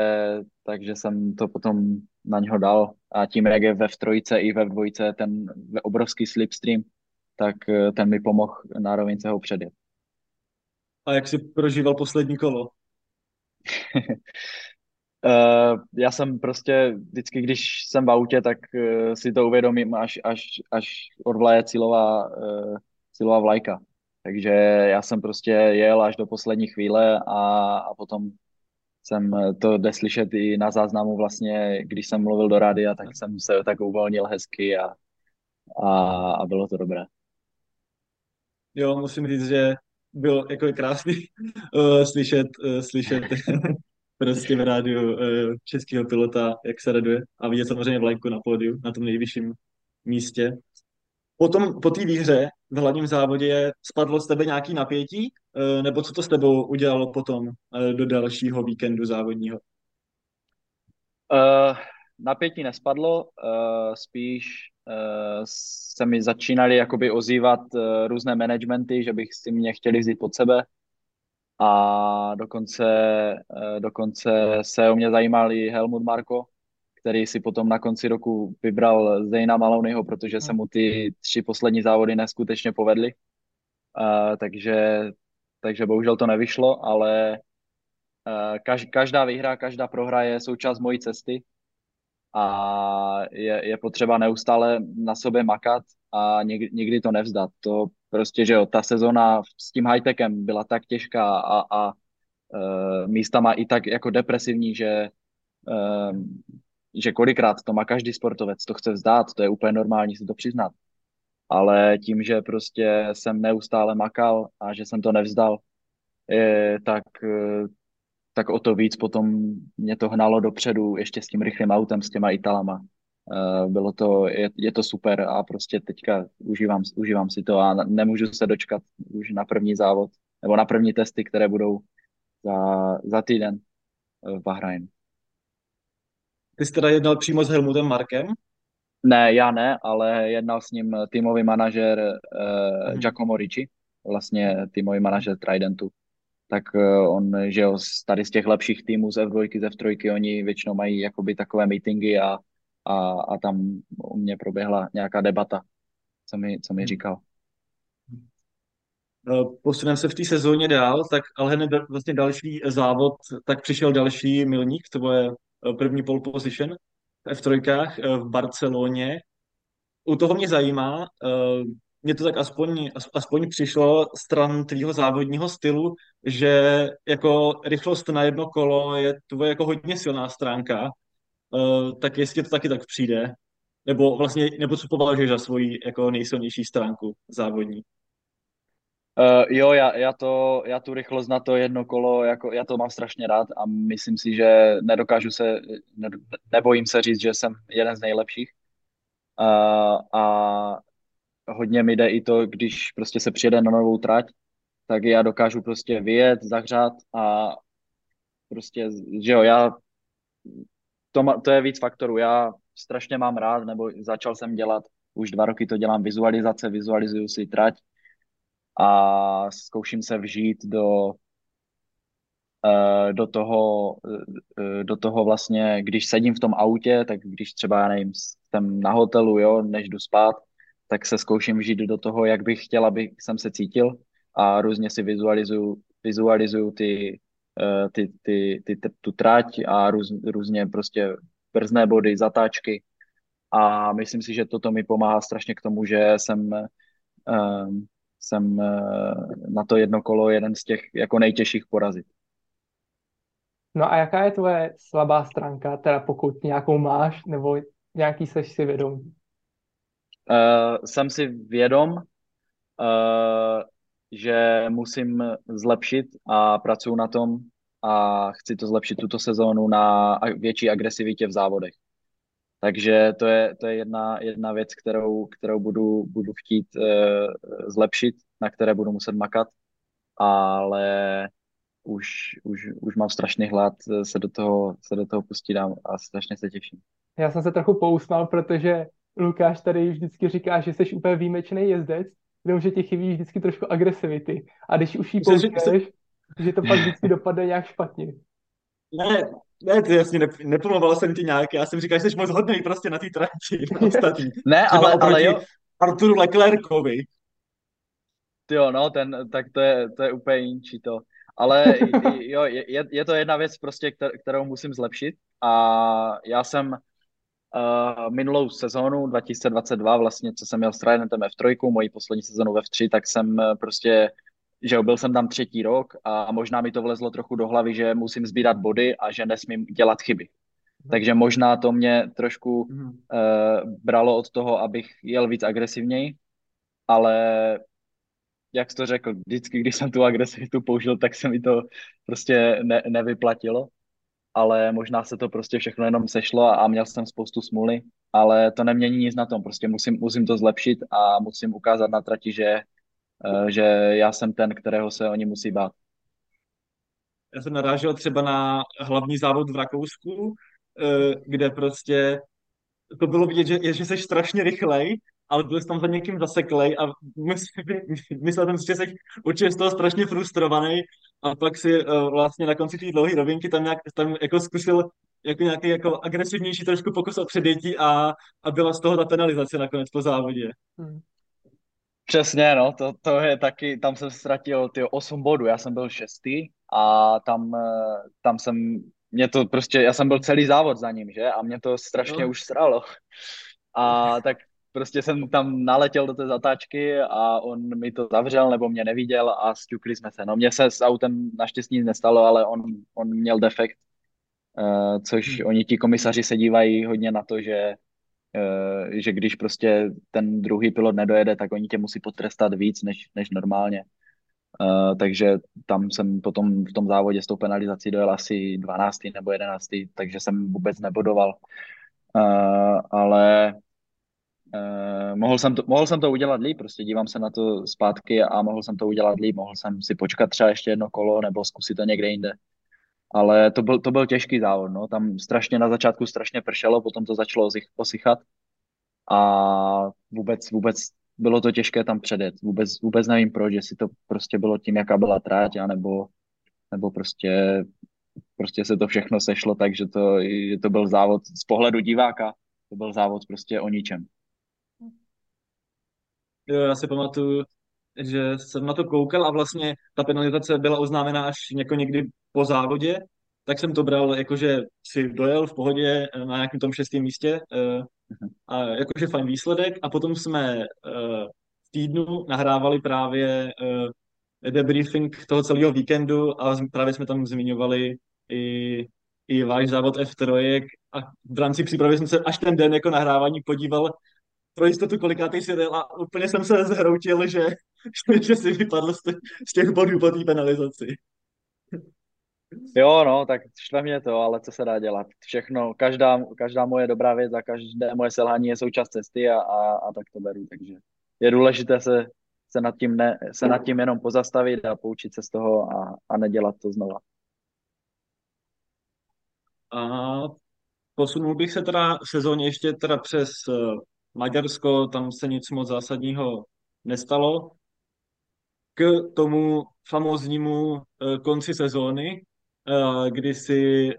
takže jsem to potom na něho dal. A tím, jak je ve v trojice i ve v dvojce ten obrovský slipstream, tak uh, ten mi pomohl na rovince ho předjet. A jak jsi prožíval poslední kolo? (laughs) Uh, já jsem prostě vždycky, když jsem v autě, tak uh, si to uvědomím, až, až, až odvlaje cílová, uh, cílová vlajka. Takže já jsem prostě jel až do poslední chvíle a, a potom jsem to jde slyšet i na záznamu vlastně, když jsem mluvil do rádia, tak jsem se tak uvolnil hezky a, a, a bylo to dobré. Jo, musím říct, že byl jako krásný uh, slyšet, uh, slyšet (laughs) prostě v rádiu uh, českého pilota, jak se raduje a vidět samozřejmě vlajku na pódiu, na tom nejvyšším místě. Potom po té výhře v hlavním závodě spadlo z tebe nějaký napětí, uh, nebo co to s tebou udělalo potom uh, do dalšího víkendu závodního? Uh, napětí nespadlo, uh, spíš uh, se mi začínaly jakoby ozývat uh, různé managementy, že bych si mě chtěli vzít pod sebe, a dokonce, eh, dokonce se o mě zajímal i Helmut Marko, který si potom na konci roku vybral Zejna Malonyho, protože se mu ty tři poslední závody neskutečně povedly. Uh, takže, takže bohužel to nevyšlo, ale uh, každá výhra, každá prohra je součást mojí cesty a je, je potřeba neustále na sobě makat a někdy, někdy to nevzdat. To prostě, že jo, ta sezona s tím high-techem byla tak těžká a, a uh, místama i tak jako depresivní, že, uh, že kolikrát to má každý sportovec, to chce vzdát, to je úplně normální si to přiznat. Ale tím, že prostě jsem neustále makal a že jsem to nevzdal, je, tak, tak o to víc potom mě to hnalo dopředu ještě s tím rychlým autem, s těma Italama. Eh, bylo to, je, je to super a prostě teďka užívám, užívám si to a nemůžu se dočkat už na první závod nebo na první testy, které budou za, za týden v Bahrajnu. Ty jsi teda jednal přímo s Helmutem Markem? Ne, já ne, ale jednal s ním týmový manažer uh, hmm. Giacomo Ricci, vlastně týmový manažer Tridentu. Tak uh, on, že jo, tady z těch lepších týmů z F2, z F3, oni většinou mají jakoby takové meetingy a a, a tam u mě proběhla nějaká debata, co mi, co mi říkal. No, posuneme se v té sezóně dál, tak ale hned vlastně další závod, tak přišel další milník, to je eh, první pole position v F3 eh, v Barceloně. U toho mě zajímá, eh, mě to tak aspoň, aspoň přišlo stran tvýho závodního stylu, že jako rychlost na jedno kolo je tvoje jako hodně silná stránka, Uh, tak jestli to taky tak přijde, nebo vlastně, nebo co považuješ za svoji jako nejsilnější stránku závodní? Uh, jo, já, já, to, já tu rychlost na to jedno kolo, jako, já to mám strašně rád a myslím si, že nedokážu se, ne, nebojím se říct, že jsem jeden z nejlepších. Uh, a hodně mi jde i to, když prostě se přijede na novou trať, tak já dokážu prostě vyjet, zahřát a prostě, že jo, já, to, to je víc faktorů. Já strašně mám rád, nebo začal jsem dělat, už dva roky to dělám vizualizace, vizualizuju si trať a zkouším se vžít do, eh, do toho, eh, do toho vlastně, když sedím v tom autě, tak když třeba, já nevím, jsem na hotelu, jo, než jdu spát, tak se zkouším vžít do toho, jak bych chtěl, aby jsem se cítil a různě si vizualizuju, vizualizuju ty, eh, ty, ty, ty, ty, tu trať a růz, různě prostě brzné body, zatáčky a myslím si, že toto mi pomáhá strašně k tomu, že jsem, um, jsem uh, na to jedno kolo jeden z těch jako nejtěžších porazit. No a jaká je tvoje slabá stránka, teda pokud nějakou máš, nebo nějaký seš si vědomý? Uh, jsem si vědom, uh, že musím zlepšit a pracuji na tom a chci to zlepšit tuto sezónu na větší agresivitě v závodech. Takže to je, to je jedna, jedna věc, kterou, kterou budu, budu chtít uh, zlepšit, na které budu muset makat, ale už, už, už mám strašný hlad se do toho, se do toho pustit a strašně se těším. Já jsem se trochu pousmál, protože Lukáš tady vždycky říká, že jsi úplně výjimečný jezdec, že ti chybí vždycky trošku agresivity. A když už jí použiješ, že to pak vždycky dopadne nějak špatně. Ne, ne, ty jasně, nep- nepomloval jsem ti nějak, já jsem říkal, že jsi moc hodný prostě na té trati, na (laughs) ostatní. ne, ale, ale jo. Arturu Leclercovi. Jo, no, ten, tak to je, to je úplně jinčí to. Ale jo, je, je to jedna věc prostě, kterou musím zlepšit a já jsem uh, minulou sezónu 2022 vlastně, co jsem měl s Tridentem F3, moji poslední sezónu v F3, tak jsem eh, prostě že byl jsem tam třetí rok a možná mi to vlezlo trochu do hlavy, že musím sbírat body a že nesmím dělat chyby. Mhm. Takže možná to mě trošku uh, bralo od toho, abych jel víc agresivněji, ale jak jsi to řekl, vždycky, když jsem tu agresivitu použil, tak se mi to prostě ne, nevyplatilo, ale možná se to prostě všechno jenom sešlo a, a měl jsem spoustu smuly, ale to nemění nic na tom, prostě musím, musím to zlepšit a musím ukázat na trati, že Eh, že já jsem ten, kterého se oni musí bát. Já jsem narážel třeba na hlavní závod v Rakousku, eh, kde prostě to bylo vidět, že, že jsi strašně rychlej, ale byl jsi tam za někým zaseklej a myslel jsem si, že jsi určitě z toho strašně frustrovaný a pak si uh, vlastně na konci té dlouhé rovinky tam, nějak, tam jako zkusil jako nějaký jako agresivnější trošku pokus o předjetí a, a byla z toho ta penalizace nakonec po závodě. Hmm. Přesně, no, to, to je taky, tam jsem ztratil ty 8 bodů, já jsem byl šestý a tam, eh, tam jsem, mě to prostě, já jsem byl celý závod za ním, že, a mě to strašně no. už sralo. A tak prostě jsem tam naletěl do té zatáčky a on mi to zavřel nebo mě neviděl a stukli jsme se. No mě se s autem naštěstí nic nestalo, ale on, on měl defekt, uh, což hmm. oni ti komisaři se dívají hodně na to, že Eh, že když prostě ten druhý pilot nedojede, tak oni tě musí potrestat víc než, než normálně. Uh, takže tam jsem potom v tom závodě s tou penalizací dojel asi 12. nebo 11. takže jsem vůbec nebodoval. Uh, ale uh, mohl, jsem to, mohl jsem to udělat líp, prostě dívám se na to zpátky a mohl jsem to udělat líp, mohl jsem si počkat třeba ještě jedno kolo nebo zkusit to někde jinde ale to byl, to byl těžký závod, no. Tam strašně na začátku strašně pršelo, potom to začalo osychat a vůbec, vůbec bylo to těžké tam předjet. Vůbec, vůbec nevím proč, jestli to prostě bylo tím, jaká byla tráť, nebo, nebo prostě, prostě se to všechno sešlo, takže to, to byl závod z pohledu diváka, to byl závod prostě o ničem. Jo, já si pamatuju, že jsem na to koukal a vlastně ta penalizace byla oznámena až jako někdy po závodě, tak jsem to bral jako, že si dojel v pohodě na nějakém tom šestém místě uh, a jakože fajn výsledek. A potom jsme uh, v týdnu nahrávali právě uh, debriefing toho celého víkendu a právě jsme tam zmiňovali i, i váš závod F3 a v rámci přípravy jsem se až ten den jako nahrávání podíval pro jistotu kolikátý si a úplně jsem se zhroutil, že, (laughs) že si vypadl z, z těch bodů po té penalizaci. Jo, no, tak štve mě to, ale co se dá dělat? Všechno, každá, každá moje dobrá věc a každé moje selhání je součást cesty a, a, a tak to beru, takže je důležité se, se, nad tím ne, se nad tím jenom pozastavit a poučit se z toho a, a nedělat to znova. A posunul bych se teda sezóně ještě teda přes eh, Maďarsko, tam se nic moc zásadního nestalo. K tomu famóznímu eh, konci sezóny, eh, kdy si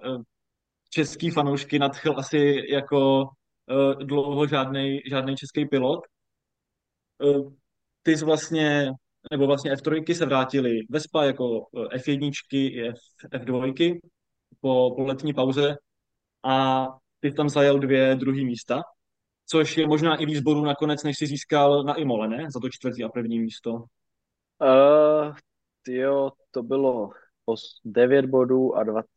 český fanoušky nadchl asi jako dlouho žádný žádný český pilot. Ty vlastně, nebo vlastně F3 se vrátily Vespa jako F1 i F, F2 po, po letní pauze a ty tam zajel dvě druhý místa, což je možná i víc bodů nakonec, než si získal na Imole, ne? Za to čtvrtý a první místo. Uh, jo, to bylo os, 9 bodů a 20,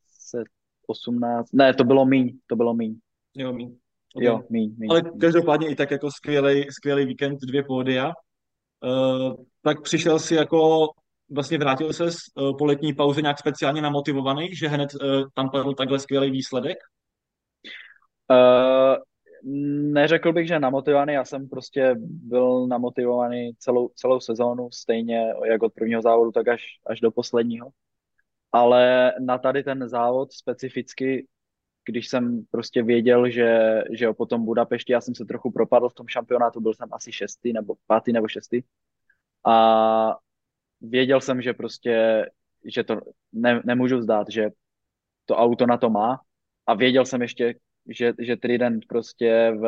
18, ne, to bylo míň, to bylo míň. Jo, míň. Okay. Jo, míň, míň. Ale každopádně i tak jako skvělý, skvělý víkend, dvě pódia. Uh, tak přišel si jako vlastně vrátil se uh, po letní pauze nějak speciálně namotivovaný, že hned uh, tam padl takhle skvělý výsledek? Uh, neřekl bych, že namotivovaný, já jsem prostě byl namotivovaný celou, celou sezónu, stejně jak od prvního závodu, tak až, až do posledního. Ale na tady ten závod specificky, když jsem prostě věděl, že, že jo, potom Budapešti, já jsem se trochu propadl v tom šampionátu, byl jsem asi šestý nebo pátý nebo šestý. A věděl jsem, že prostě, že to ne, nemůžu zdát, že to auto na to má. A věděl jsem ještě, že, že Trident prostě v,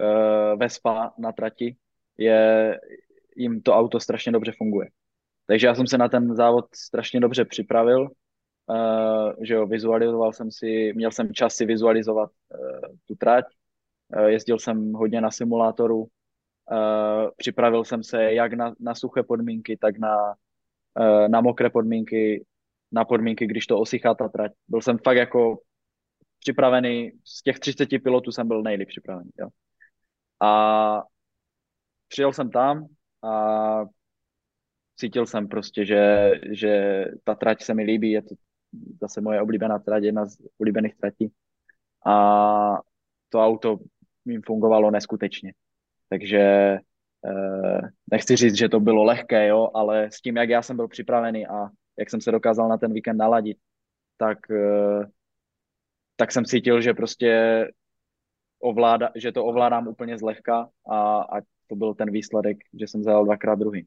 uh, ve spa na trati je, jim to auto strašně dobře funguje. Takže já jsem se na ten závod strašně dobře připravil, uh, že jo, vizualizoval jsem si, měl jsem čas si vizualizovat uh, tu trať, jezdil jsem hodně na simulátoru, připravil jsem se jak na, na suché podmínky, tak na, na mokré podmínky, na podmínky, když to osychá ta trať. Byl jsem fakt jako připravený, z těch 30 pilotů jsem byl nejlíp připravený. Jo. A přijel jsem tam a cítil jsem prostě, že, že ta trať se mi líbí, je to zase moje oblíbená trať, jedna z oblíbených tratí. A to auto jim fungovalo neskutečně. Takže eh, nechci říct, že to bylo lehké, jo, ale s tím, jak já jsem byl připravený a jak jsem se dokázal na ten víkend naladit, tak eh, tak jsem cítil, že prostě ovláda, že to ovládám úplně zlehka a, a to byl ten výsledek, že jsem zajel dvakrát druhý.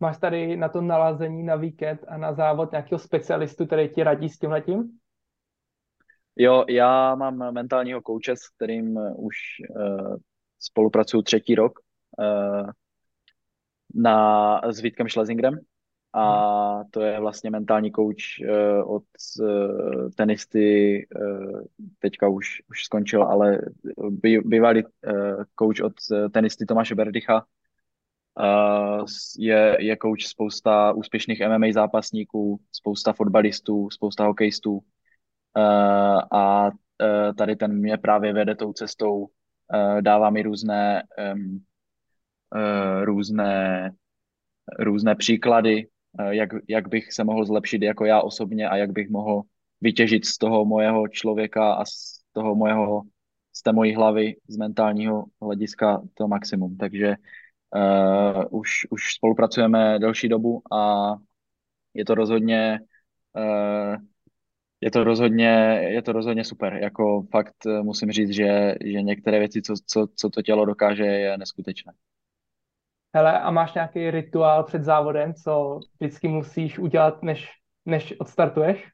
Máš tady na to nalazení na víkend a na závod nějakého specialistu, který ti radí s tím letím? Jo, já mám mentálního kouče, s kterým už uh, spolupracuju třetí rok uh, na, s Vítkem Schlesingerem a to je vlastně mentální kouč uh, od uh, tenisty, uh, teďka už, už skončil, ale by, bývalý uh, kouč od tenisty Tomáše Berdycha. Uh, je, je kouč spousta úspěšných MMA zápasníků, spousta fotbalistů, spousta hokejistů uh, a uh, tady ten mě právě vede tou cestou, uh, dává mi různé um, uh, různé různé příklady, Eh, jak, jak bych se mohl zlepšit jako já osobně a jak bych mohl vytěžit z toho mojeho člověka a z toho mojeho, z té mojí hlavy, z mentálního hlediska to maximum. Takže uh, už, už spolupracujeme delší dobu a je to rozhodně uh, je to rozhodně, je to rozhodně super. Jako fakt musím říct, že, že některé věci, co, co, co to tělo dokáže, je neskutečné. Hele, a máš nějaký rituál před závodem, co vždycky musíš udělat, než, než odstartuješ?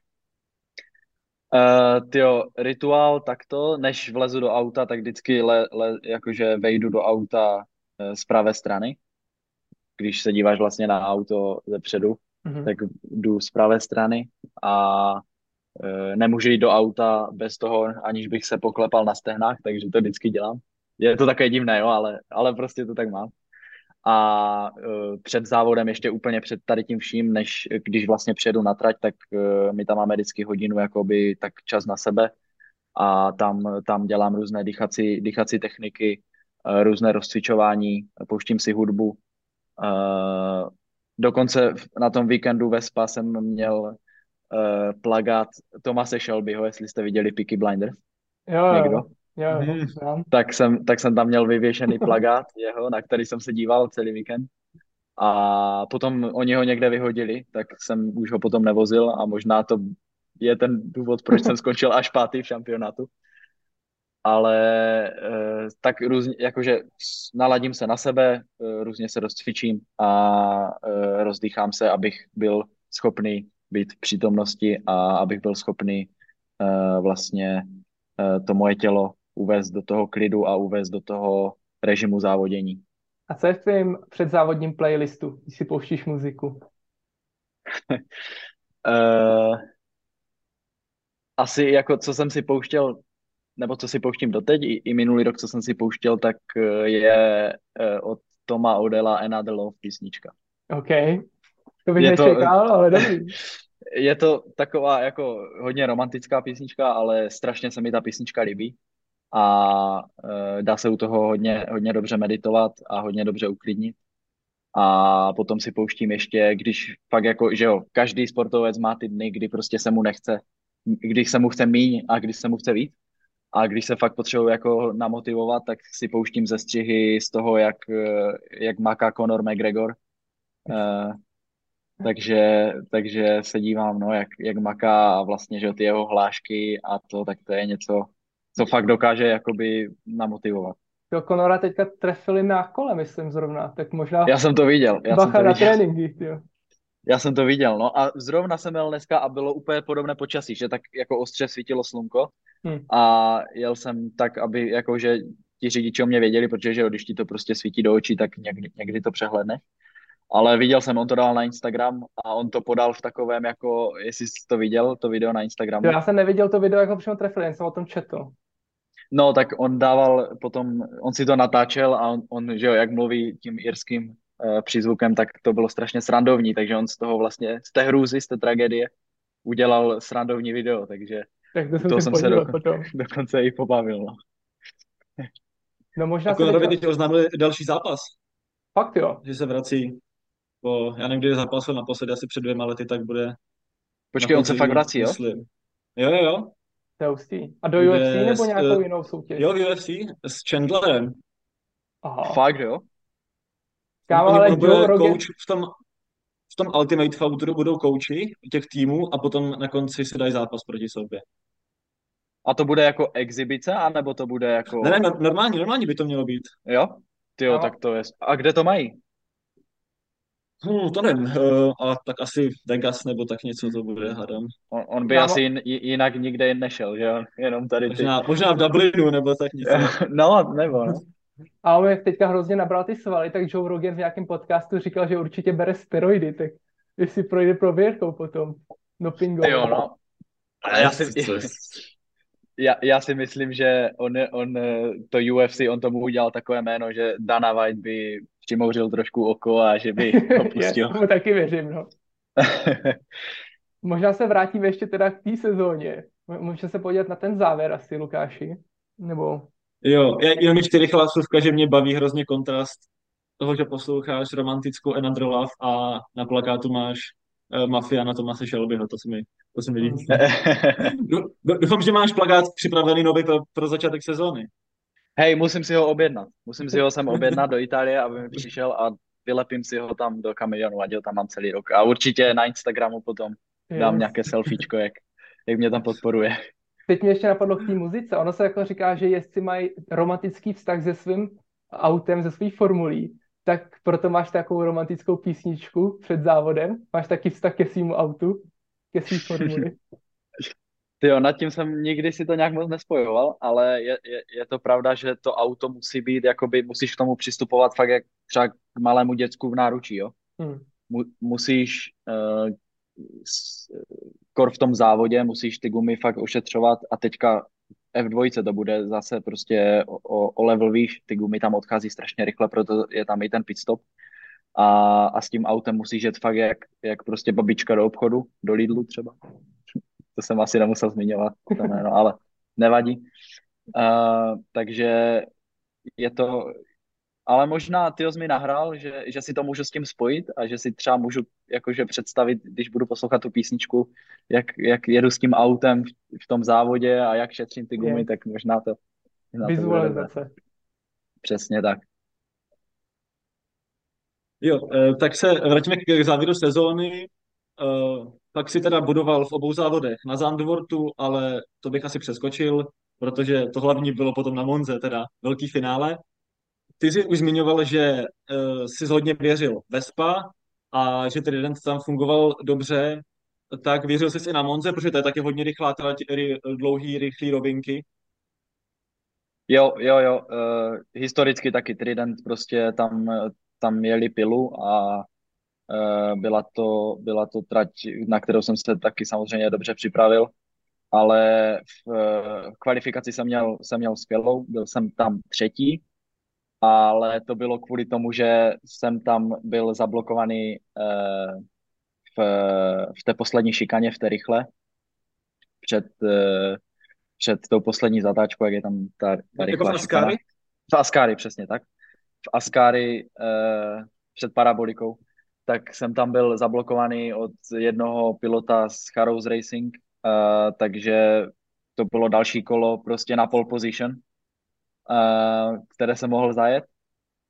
Uh, tyjo, rituál takto, než vlezu do auta, tak vždycky le, le, jakože vejdu do auta uh, z pravé strany. Když se díváš vlastně na auto ze předu, mm-hmm. tak jdu z pravé strany a uh, nemůžu jít do auta bez toho, aniž bych se poklepal na stehnách, takže to vždycky dělám. Je to také divné, jo, ale, ale prostě to tak mám a uh, před závodem, ještě úplně před tady tím vším, než když vlastně přijedu na trať, tak uh, my tam máme vždycky hodinu jakoby tak čas na sebe a tam, tam dělám různé dýchací, dýchací techniky, uh, různé rozcvičování, pouštím si hudbu. Uh, dokonce na tom víkendu ve Spa jsem měl uh, plagát Tomase Shelbyho, jestli jste viděli Peaky Blinders. Jo, Někdo? Jo, hmm. tak, jsem, tak jsem tam měl vyvěšený (laughs) plagát jeho, na který jsem se díval celý víkend. A potom oni ho někde vyhodili, tak jsem už ho potom nevozil a možná to je ten důvod, proč jsem (laughs) skončil až pátý v šampionátu. Ale eh, tak různě, jakože naladím se na sebe, eh, různě se rozcvičím a eh, rozdýchám se, abych byl schopný být v přítomnosti a abych byl schopný vlastně to moje tělo uvést do toho klidu a uvést do toho režimu závodění. A co je v tvém předzávodním playlistu, když si pouštíš muziku? uh, (laughs) asi jako co jsem si pouštěl, nebo co si pouštím doteď, i, i minulý rok, co jsem si pouštěl, tak eh, je uh, od Toma Odela Another Love písnička. OK. To bych je nečekal, to, ale dobrý. (laughs) Je to taková jako hodně romantická písnička, ale strašně se mi ta písnička líbí a e, dá se u toho hodně, hodně dobře meditovat a hodně dobře uklidnit. A potom si pouštím ještě, když fakt jako, že jo, každý sportovec má ty dny, kdy prostě se mu nechce, když se mu chce míň a když se mu chce víc. A když se fakt potřebuji jako namotivovat, tak si pouštím ze střihy z toho, jak, e, jak maká Conor McGregor. Uh, takže, takže se dívám, no, jak, jak maká a vlastně, že ty jeho hlášky a to, tak to je něco, co fakt dokáže jakoby namotivovat. Jo, Konora teďka trefili na kole, myslím zrovna, tak možná... Já jsem to viděl. Já bacha jsem to na viděl. tréninky, jo. Já jsem to viděl, no a zrovna jsem jel dneska a bylo úplně podobné počasí, že tak jako ostře svítilo slunko hmm. a jel jsem tak, aby jakože ti řidiči o mě věděli, protože že když ti to prostě svítí do očí, tak někdy, někdy to přehledne. Ale viděl jsem, on to dal na Instagram a on to podal v takovém jako, jestli jsi to viděl, to video na Instagramu. Já jsem neviděl to video, jak ho přímo trefil, jen jsem o tom četl. No, tak on dával potom, on si to natáčel a on, on že jo, jak mluví tím irským uh, přízvukem, tak to bylo strašně srandovní, takže on z toho vlastně, z té hrůzy, z té tragédie, udělal srandovní video, takže tak to jsem, to jsem se do, potom. (laughs) dokonce i pobavil. No, no možná se teďka... teď oznámili další zápas. Fakt jo. Že se vrací po, já nevím, kdy zápasil naposledy, asi před dvěma lety, tak bude... Počkej, on se fakt vrací, jo? Myslím. Jo, jo, jo. To je hustý. A do UFC nebo nějakou jinou soutěž? Jo, UFC s Chandlerem. Aha. Fakt, jo? Kámo, ale Joe Rogan... coach v tom, v tom Ultimate Fighter budou kouči těch týmů a potom na konci si dají zápas proti sobě. A to bude jako exibice, anebo to bude jako... Ne, ne, normálně, normálně by to mělo být. Jo? Ty jo, no. tak to je... A kde to mají? Hmm, to nevím, uh, ale tak asi Vegas nebo tak něco to bude, hádám. On, on by no, asi jin, jinak nikde nešel, že jo? Jenom tady ty. Možná, možná v Dublinu nebo tak něco. no, nebo no. A on jak teďka hrozně nabral ty svaly, tak Joe Rogan v nějakém podcastu říkal, že určitě bere steroidy, tak jestli projde prověrkou potom. Dopingovou. Jo, no. Ale já si, já, já si myslím, že on, on to UFC, on tomu udělal takové jméno, že Dana White by přimouřil trošku oko a že by (laughs) ho pustil. Já taky věřím, no. (laughs) Možná se vrátíme ještě teda k té sezóně. Můžeme se podívat na ten závěr asi, Lukáši? Nebo... Jo, jenom ještě rychlá slůvka, že mě baví hrozně kontrast toho, že posloucháš romantickou Another Love a na plakátu máš uh, Mafiana Tomase Shelbyho, to se mi, to se mi líbí. (laughs) Doufám, že máš plakát připravený nový pro, pro začátek sezóny. Hej, musím si ho objednat. Musím si ho sem objednat do Itálie, aby mi přišel a vylepím si ho tam do kamionu, ať ho tam mám celý rok. A určitě na Instagramu potom dám yes. nějaké selfiečko, jak, jak mě tam podporuje. Teď mě ještě napadlo k té muzice. Ono se jako říká, že jezdci mají romantický vztah se svým autem, ze svých formulí, tak proto máš takovou romantickou písničku před závodem. Máš taky vztah ke svýmu autu, ke svým formuli. (laughs) Ty jo, nad tím jsem nikdy si to nějak moc nespojoval, ale je, je, je to pravda, že to auto musí být, jakoby musíš k tomu přistupovat fakt jak třeba k malému děcku v náručí, jo. Hmm. Mu, musíš uh, s, kor v tom závodě, musíš ty gumy fakt ošetřovat a teďka F2 to bude zase prostě o, o level výš, ty gumy tam odchází strašně rychle, proto je tam i ten pit stop. a, a s tím autem musíš jet fakt jak, jak prostě babička do obchodu, do Lidlu třeba. To jsem asi nemusel zmiňovat, to jméno, (laughs) ale nevadí. Uh, takže je to, ale možná ty mi nahrál, že, že si to můžu s tím spojit a že si třeba můžu jakože představit, když budu poslouchat tu písničku, jak, jak jedu s tím autem v, v tom závodě a jak šetřím ty gumy, je. tak možná to... Možná Vizualizace. To Přesně tak. Jo, eh, tak se vrátíme k závěru sezóny. Pak si teda budoval v obou závodech na Zandvortu, ale to bych asi přeskočil, protože to hlavní bylo potom na Monze, teda velký finále. Ty jsi už zmiňoval, že uh, jsi hodně věřil Vespa a že Trident tam fungoval dobře, tak věřil jsi i na Monze, protože to je taky hodně rychlá, teda ry, dlouhý, rychlý rovinky. Jo, jo, jo. Uh, historicky taky Trident prostě tam, tam jeli pilu a byla, to, byla to trať, na kterou jsem se taky samozřejmě dobře připravil, ale v, uh, v kvalifikaci jsem měl, jsem měl skvělou, byl jsem tam třetí, ale to bylo kvůli tomu, že jsem tam byl zablokovaný uh, v, v té poslední šikaně, v té rychle, před, před tou poslední zatáčkou, jak je tam ta, ta rychlá jako v Askáry? V Askáry, přesně tak. V Askáry uh, před parabolikou, tak jsem tam byl zablokovaný od jednoho pilota z Harrows Racing, uh, takže to bylo další kolo prostě na pole position uh, které jsem mohl zajet,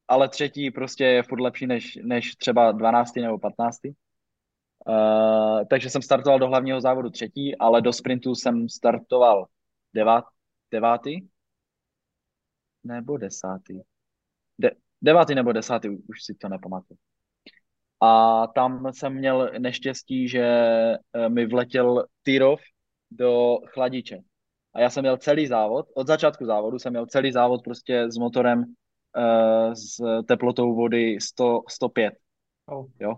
ale třetí prostě je furt lepší než, než třeba 12. nebo 15. Uh, takže jsem startoval do hlavního závodu třetí, ale do sprintu jsem startoval devát, devátý nebo desátý. De, devátý nebo desátý, už si to nepamatuju. A tam jsem měl neštěstí, že eh, mi vletěl Tyrov do chladiče. A já jsem měl celý závod, od začátku závodu jsem měl celý závod prostě s motorem uh, s teplotou vody 100, 105. Oh. Jo?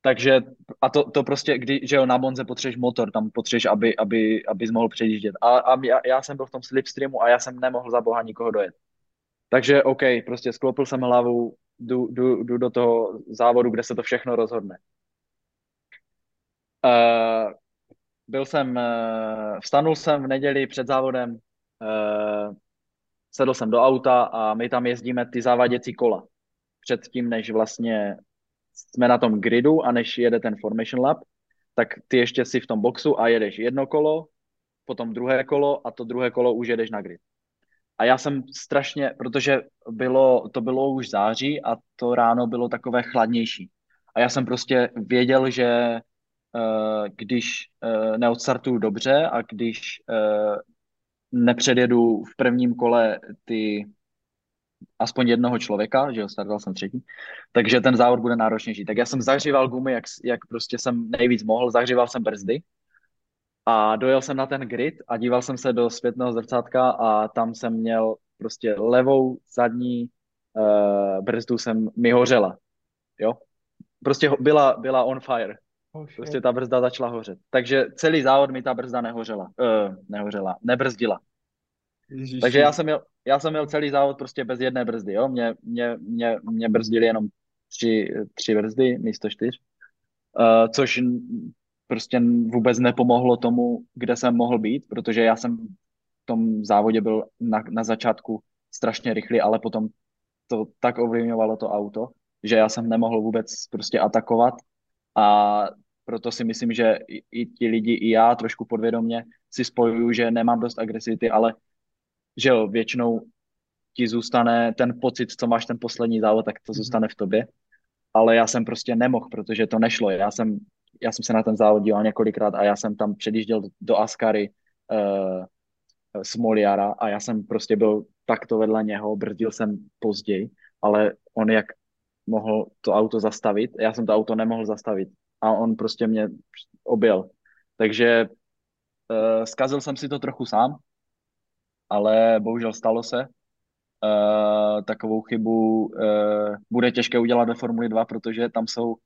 Takže a to, to prostě, kdy, že jo, na Monze potřebuješ motor, tam potřebuješ, aby, aby, abys mohl přejíždět. A, a já, já, jsem byl v tom slipstreamu a já jsem nemohl za boha nikoho dojet. Takže OK, prostě sklopil jsem hlavu, jdu, jdu, jdu do toho závodu, kde se to všechno rozhodne. Uh, byl jsem, eh, vstanul jsem v neděli před závodem, eh, sedl jsem do auta a my tam jezdíme ty závaděcí kola. Předtím, než vlastně jsme na tom gridu a než jede ten formation lap, tak ty ještě si v tom boxu a jedeš jedno kolo, potom druhé kolo a to druhé kolo už jedeš na grid. A já jsem strašně, protože bylo, to bylo už září a to ráno bylo takové chladnější. A já jsem prostě věděl, že Eh, když eh, neodstartuju dobře a když eh, nepředjedu v prvním kole ty aspoň jednoho člověka, že jo, startoval jsem třetí, takže ten závod bude náročnější. Tak já jsem zahříval gumy, jak, jak prostě jsem nejvíc mohl, zahříval jsem brzdy a dojel jsem na ten grid a díval jsem se do zpětného zrcátka a tam jsem měl prostě levou zadní uh, brzdu jsem mi hořela, jo. Prostě byla, byla on fire. Oh, prostě ta brzda začala hořet. Takže celý závod mi ta brzda nehořela. Uh, nehořela, nebrzdila. Ježiši. Takže já jsem, měl, já jsem měl celý závod prostě bez jedné brzdy, jo. Mě, mě, mě, mě brzdili jenom tři, tři brzdy místo čtyř. Uh, což prostě vůbec nepomohlo tomu, kde jsem mohl být, protože já jsem v tom závodě byl na, na začátku strašně rychlý, ale potom to tak ovlivňovalo to auto, že já jsem nemohl vůbec prostě atakovat a proto si myslím, že i, i ti lidi, i já trošku podvědomě si spojuju, že nemám dost agresivity, ale že jo, většinou ti zůstane ten pocit, co máš ten poslední závod, tak to mhm. zůstane v tobě. Ale já jsem prostě nemohl, protože to nešlo. Já jsem, já jsem se na ten závod díval několikrát a já jsem tam předjížděl do Askary uh, s Moliara a já jsem prostě byl takto vedle něho, brzdil jsem později, ale on jak mohl to auto zastavit, já jsem to auto nemohl zastavit a on prostě mě objel. Takže uh, zkazil jsem si to trochu sám, ale bohužel stalo se. Uh, takovou chybu uh, bude těžké udělat ve Formuli 2, protože tam jsou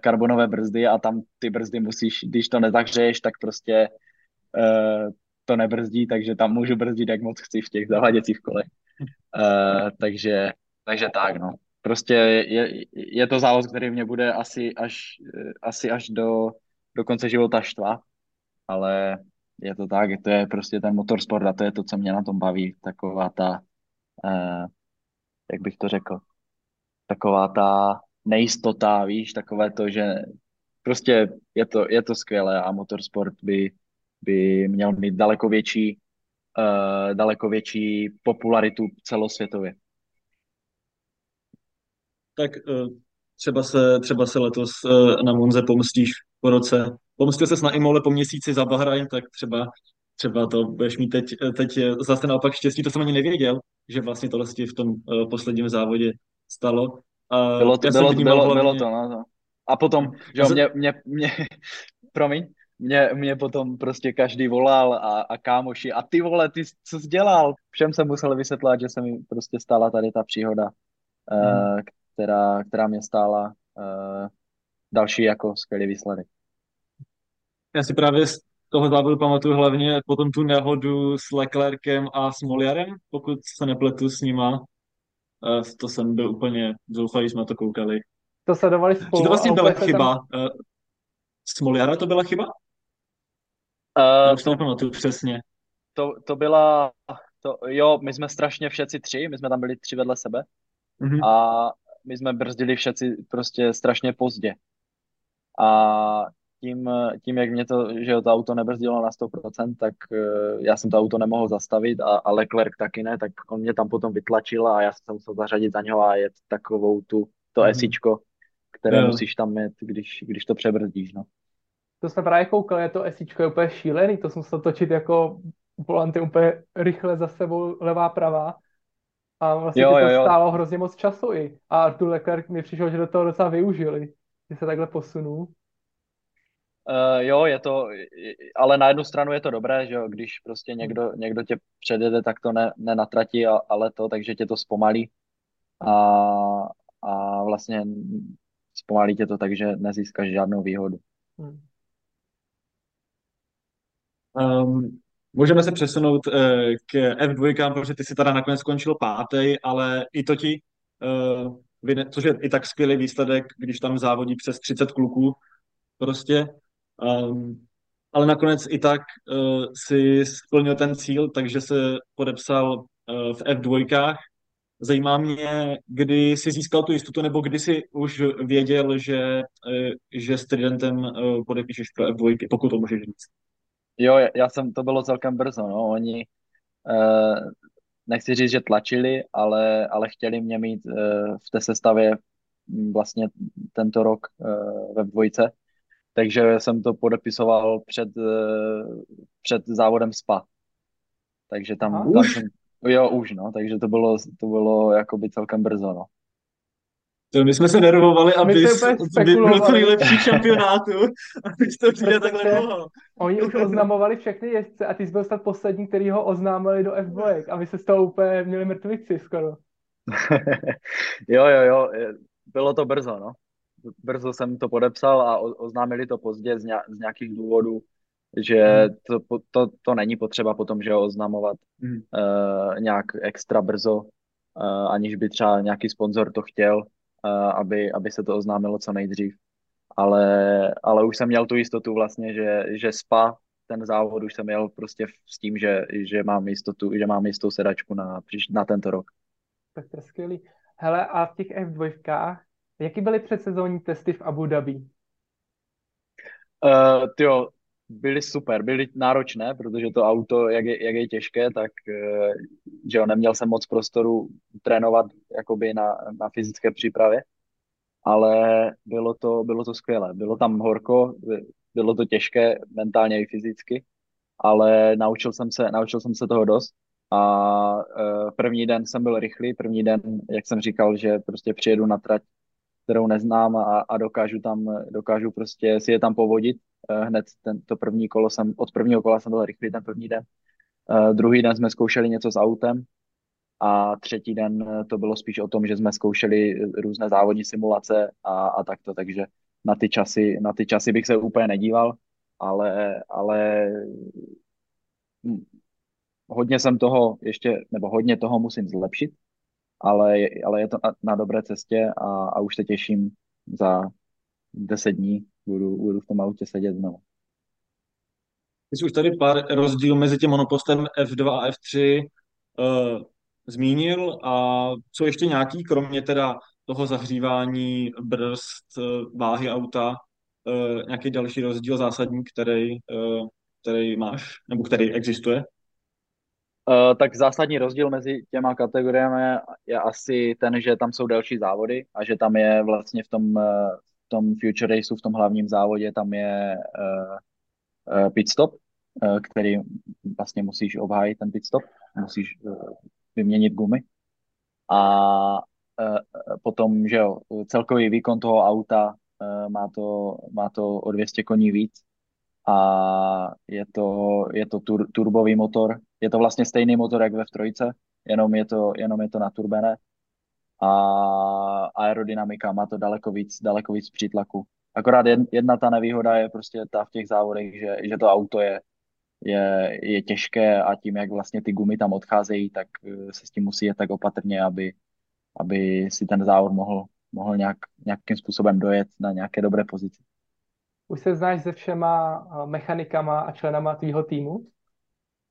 karbonové brzdy a tam ty brzdy musíš, když to nezahřeješ, tak prostě uh, to nebrzdí, takže tam můžu brzdit, jak moc chci v těch zavaděcích kolech. Uh, takže, takže tak, no. prostě je, je to závod, který mě bude asi až, asi až do, do konce života štvat, ale je to tak, to je prostě ten motorsport a to je to, co mě na tom baví, taková ta, eh, jak bych to řekl, taková ta nejistota, víš, takové to, že prostě je to, je to skvělé a motorsport by, by měl mít daleko větší, uh, daleko větší popularitu celosvětově. Tak uh, třeba se, třeba se letos uh, na Monze pomstíš po roce. Pomstil se na Imole po měsíci za Bahrajn, tak třeba, třeba to budeš mít teď, teď zase naopak štěstí, to jsem ani nevěděl, že vlastně tohle v tom uh, posledním závodě stalo. Uh, bylo to, bylo, bylo, hlavně... bylo to, no, to. A potom, že jo, mě, mě, mě, (laughs) promiň, mě, mě potom prostě každý volal a, a kámoši, a ty vole, ty co jsi dělal? Všem jsem musel vysvětlovat, že se mi prostě stala tady ta příhoda, mm. uh, která, která mě stála uh, další jako skvělý výsledek. Já si právě z toho závodu pamatuju hlavně potom tu nehodu s Leclerkem a s Moliarem, pokud se nepletu s nima. Uh, to jsem byl úplně zoufalý, jsme to koukali. To sledovali spolu. Či to vlastně byla chyba? Tam... Uh, Smoliara to byla chyba? Uh, už to nepamatuju přesně. To, to byla, to, jo, my jsme strašně všetci tři, my jsme tam byli tři vedle sebe mm-hmm. a my jsme brzdili všetci prostě strašně pozdě. A tím, tím, jak mě to, že to auto nebrzdilo na 100%, tak uh, já jsem to auto nemohl zastavit a, a Leclerc taky ne, tak on mě tam potom vytlačil a já jsem se musel zařadit za něho a jet takovou tu, to mm-hmm. esičko, které jo. musíš tam mít, když, když to přebrzdíš, no. To jsme právě koukali, je to esíčko je úplně šílený, to jsem se točit jako volanty úplně rychle za sebou levá pravá. A vlastně jo, to jo, jo. stálo hrozně moc času i. A Artur Leclerc mi přišel, že do toho docela využili, že se takhle posunul. Uh, jo, je to, ale na jednu stranu je to dobré, že jo, když prostě někdo, někdo tě předjede, tak to ne, nenatratí, ale to, takže tě to zpomalí. A, a vlastně zpomalí tě to tak, že nezískáš žádnou výhodu. Hmm. Um, můžeme se přesunout uh, k F2, protože ty si teda nakonec skončil pátý, ale i to ti, uh, což je i tak skvělý výsledek, když tam závodí přes 30 kluků prostě. Um, ale nakonec i tak uh, si splnil ten cíl, takže se podepsal uh, v F2 Zajímá mě, kdy jsi získal tu jistotu, nebo kdy jsi už věděl, že, eh, že s Tridentem eh, podepíšeš pro F2, pokud to můžeš říct. Jo, já jsem, to bylo celkem brzo, no, oni, eh, nechci říct, že tlačili, ale, ale chtěli mě mít v té sestavě vlastně tento rok ve dvojce, takže jsem to podepisoval před, před závodem SPA. Takže tam, tam jsem, Jo, už, no, takže to bylo, to bylo jakoby celkem brzo, no. To my jsme se nervovali, aby byl to nejlepší šampionátu a teď to přijde takhle dlouho. Oni už oznamovali všechny jezdce a ty jsi byl snad poslední, který ho oznámili do F2 a vy se z toho úplně měli mrtvici skoro. (laughs) jo, jo, jo, bylo to brzo, no. Brzo jsem to podepsal a oznámili to pozdě z, nějakých důvodů že hmm. to, to, to není potřeba potom, že ho oznamovat hmm. uh, nějak extra brzo, uh, aniž by třeba nějaký sponzor to chtěl, uh, aby, aby se to oznámilo co nejdřív. Ale, ale už jsem měl tu jistotu vlastně, že, že SPA, ten závod už jsem měl prostě s tím, že, že mám jistotu, že mám jistou sedačku na, na tento rok. Tak to je skvělý. Hele, a v těch F2, jaký byly předsezónní testy v Abu Dhabi? Uh, tyjo, byly super, byly náročné, protože to auto, jak je, jak je těžké, tak eh, že jo, neměl jsem moc prostoru trénovat jakoby na, na fyzické přípravě, ale bylo to, bylo to skvělé. Bylo tam horko, bylo to těžké mentálně i fyzicky, ale naučil jsem se, naučil jsem se toho dost a uh, první den jsem byl rychlý, první den, jak jsem říkal, že prostě přijedu na trať, kterou neznám a, a dokážu tam, dokážu prostě si je tam povodit Eh, hned ten, to první kolo jsem, od prvního kola jsem byl rychlý ten první den. Uh, druhý den jsme zkoušeli něco s autem a třetí den eh, to bylo spíš o tom, že jsme zkoušeli různé závodní simulace a, a takto, takže na ty časy, na ty časy bych se úplně nedíval, ale, ale hm, hodně jsem toho ještě, nebo hodně toho musím zlepšit, ale, ale je to na, na dobré cestě a, a už se těším za deset dní budu, budu v tom autě sedět znovu. Jsi už tady pár rozdíl mezi tím monopostem F2 a F3 uh, zmínil a co ještě nějaký, kromě teda toho zahřívání, brzd, váhy auta, uh, nějaký další rozdíl zásadní, který, uh, který máš, nebo který existuje? Uh, tak zásadní rozdíl mezi těma kategoriemi je asi ten, že tam jsou delší závody a že tam je vlastně v tom, uh, v tom Future Raceu, v tom hlavním závodě, tam je uh, uh, pit stop, uh, který vlastně musíš obhájit ten pit stop, musíš uh, vyměnit gumy. A potom, že jo, celkový výkon toho auta má, to, má to o 200 koní víc, a je to, je to tur, turbový motor. Je to vlastně stejný motor, jak ve v trojce, jenom je to, jenom je to na turbene a aerodynamika má to daleko víc, daleko víc přítlaku. Akorát jedna ta nevýhoda je prostě ta v těch závodech, že, že to auto je, je, je těžké a tím, jak vlastně ty gumy tam odcházejí, tak eh, se s tím musí jet tak opatrně, aby, aby si ten závod mohl, mohl nějak, nějakým způsobem dojet na nějaké dobré pozici. Už se znáš se všema eh, mechanikama a členama tvýho týmu?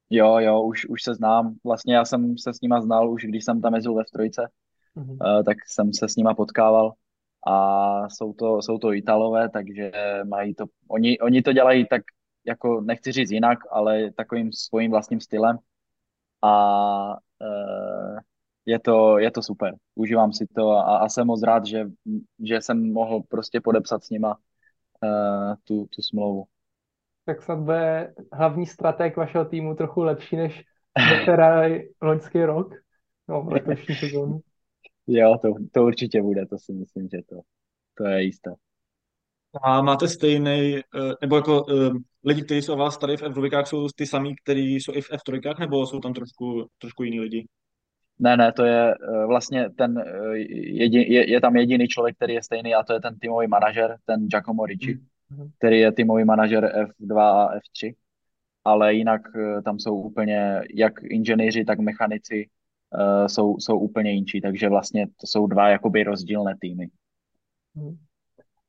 Jo, jo, už, už se znám. Vlastně já jsem se s nima znal už, když jsem tam jezdil ve strojce, mm-hmm. uh, tak jsem se s nima potkával a jsou to, jsou to Italové, takže mají to, oni, oni to dělají tak, jako nechci říct jinak, ale takovým svým vlastním stylem a uh, je to, je to super. Užívám si to a, a jsem moc rád, že, že jsem mohl prostě podepsat s nima uh, tu, tu smlouvu. Tak snad bude hlavní strateg vašeho týmu trochu lepší než Ferrari loňský rok, no, letošní sezónu. Jo, to, to určitě bude, to si myslím, že to, to je jisté. A máte stejný, eh, nebo jako eh, lidi, kteří jsou vás tady v f jsou ty samý, kteří jsou i v F3, nebo jsou tam trošku, trošku jiní lidi? Ne, ne, to je vlastně ten, jedin, je, je tam jediný člověk, který je stejný a to je ten týmový manažer, ten Giacomo Ricci. Mm který je týmový manažer F2 a F3, ale jinak eh, tam jsou úplně, jak inženýři, tak mechanici uh, jsou, jsou úplně jinčí, takže vlastně to jsou dva jakoby rozdílné týmy. Hmm.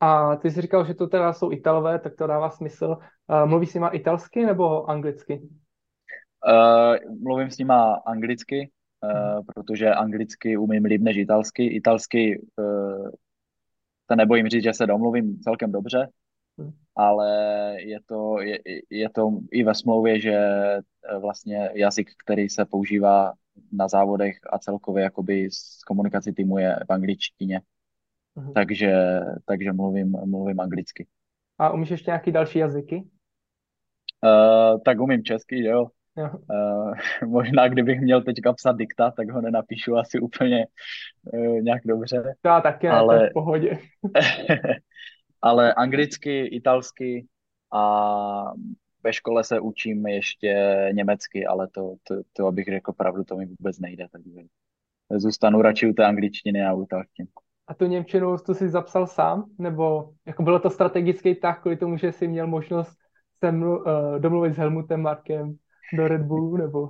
A ty jsi říkal, že to teda jsou Italové, tak to dává smysl. Uh, mluvíš s nima italsky nebo anglicky? Uh, mluvím s nima anglicky, uh, protože anglicky umím líp než italsky. Italsky uh, se nebojím říct, že se domluvím celkem dobře, ale je to, je, je to i ve smlouvě, že eh, vlastně jazyk, který se používá na závodech a celkově jakoby z komunikaci týmu je v angličtině. Mhm. Takže, takže mluvím, mluvím anglicky. A umíš ještě nějaký další jazyky? Uh, tak umím česky, jo. jo. Uh, (laughs) možná kdybych měl teďka psat dikta, tak ho nenapíšu asi úplně uh, nějak dobře. Já taky ale... ne, v pohodě. (laughs) ale anglicky, italsky a ve škole se učím ještě německy, ale to, to, to abych řekl pravdu, to mi vůbec nejde, takže zůstanu radši u té angličtiny a u italštiny. A tu Němčinu to si zapsal sám? Nebo jako bylo to strategický tak, kvůli tomu, že jsi měl možnost se mlu, uh, domluvit s Helmutem Markem do Red Bullu, nebo? Uh,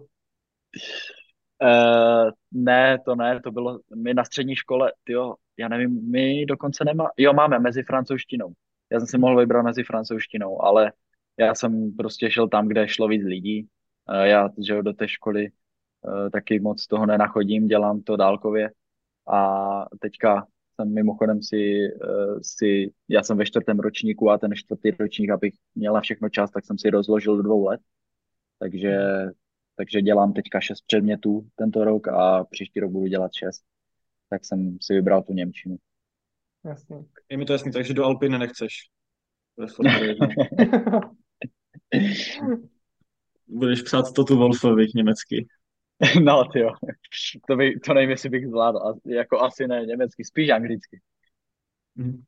ne, to ne, to bylo, my na střední škole, tyjo, já nevím, my dokonce nemá, jo, máme mezi francouzštinou. Já jsem si mohl vybrat mezi francouzštinou, ale já jsem prostě šel tam, kde šlo víc lidí. Uh, já, že do té školy uh, taky moc toho nenachodím, dělám to dálkově a teďka jsem mimochodem si, uh, si, já jsem ve čtvrtém ročníku a ten čtvrtý ročník, abych měl na všechno čas, tak jsem si rozložil do dvou let. Takže takže dělám teďka šest předmětů tento rok a příští rok budu dělat šest. Tak jsem si vybral tu Němčinu. Jasně. Je mi to jasný, takže do Alpiny nechceš. (laughs) Budeš psát to tu Wolfovi německy. (laughs) No, ty jo. To, by, to nevím, jestli bych zvládl. Jako asi ne německy, spíš anglicky. Mhm.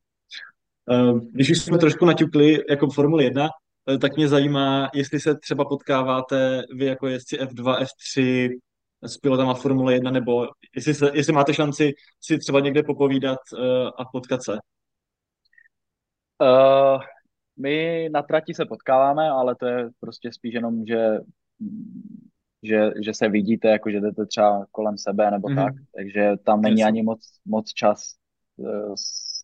Eh, když už jsme trošku naťukli jako Formule 1, Eh, tak mě zajímá, jestli se třeba potkáváte vy jako jezdci F2, F3 s pilotama Formule 1, nebo jestli, se, jestli máte šanci si třeba někde popovídat uh, a potkat se. Uh, my na trati se potkáváme, ale to je prostě spíš jenom, že že, že se vidíte, jako že jdete třeba kolem sebe nebo mm-hmm. tak, takže tam není ani moc, moc čas uh,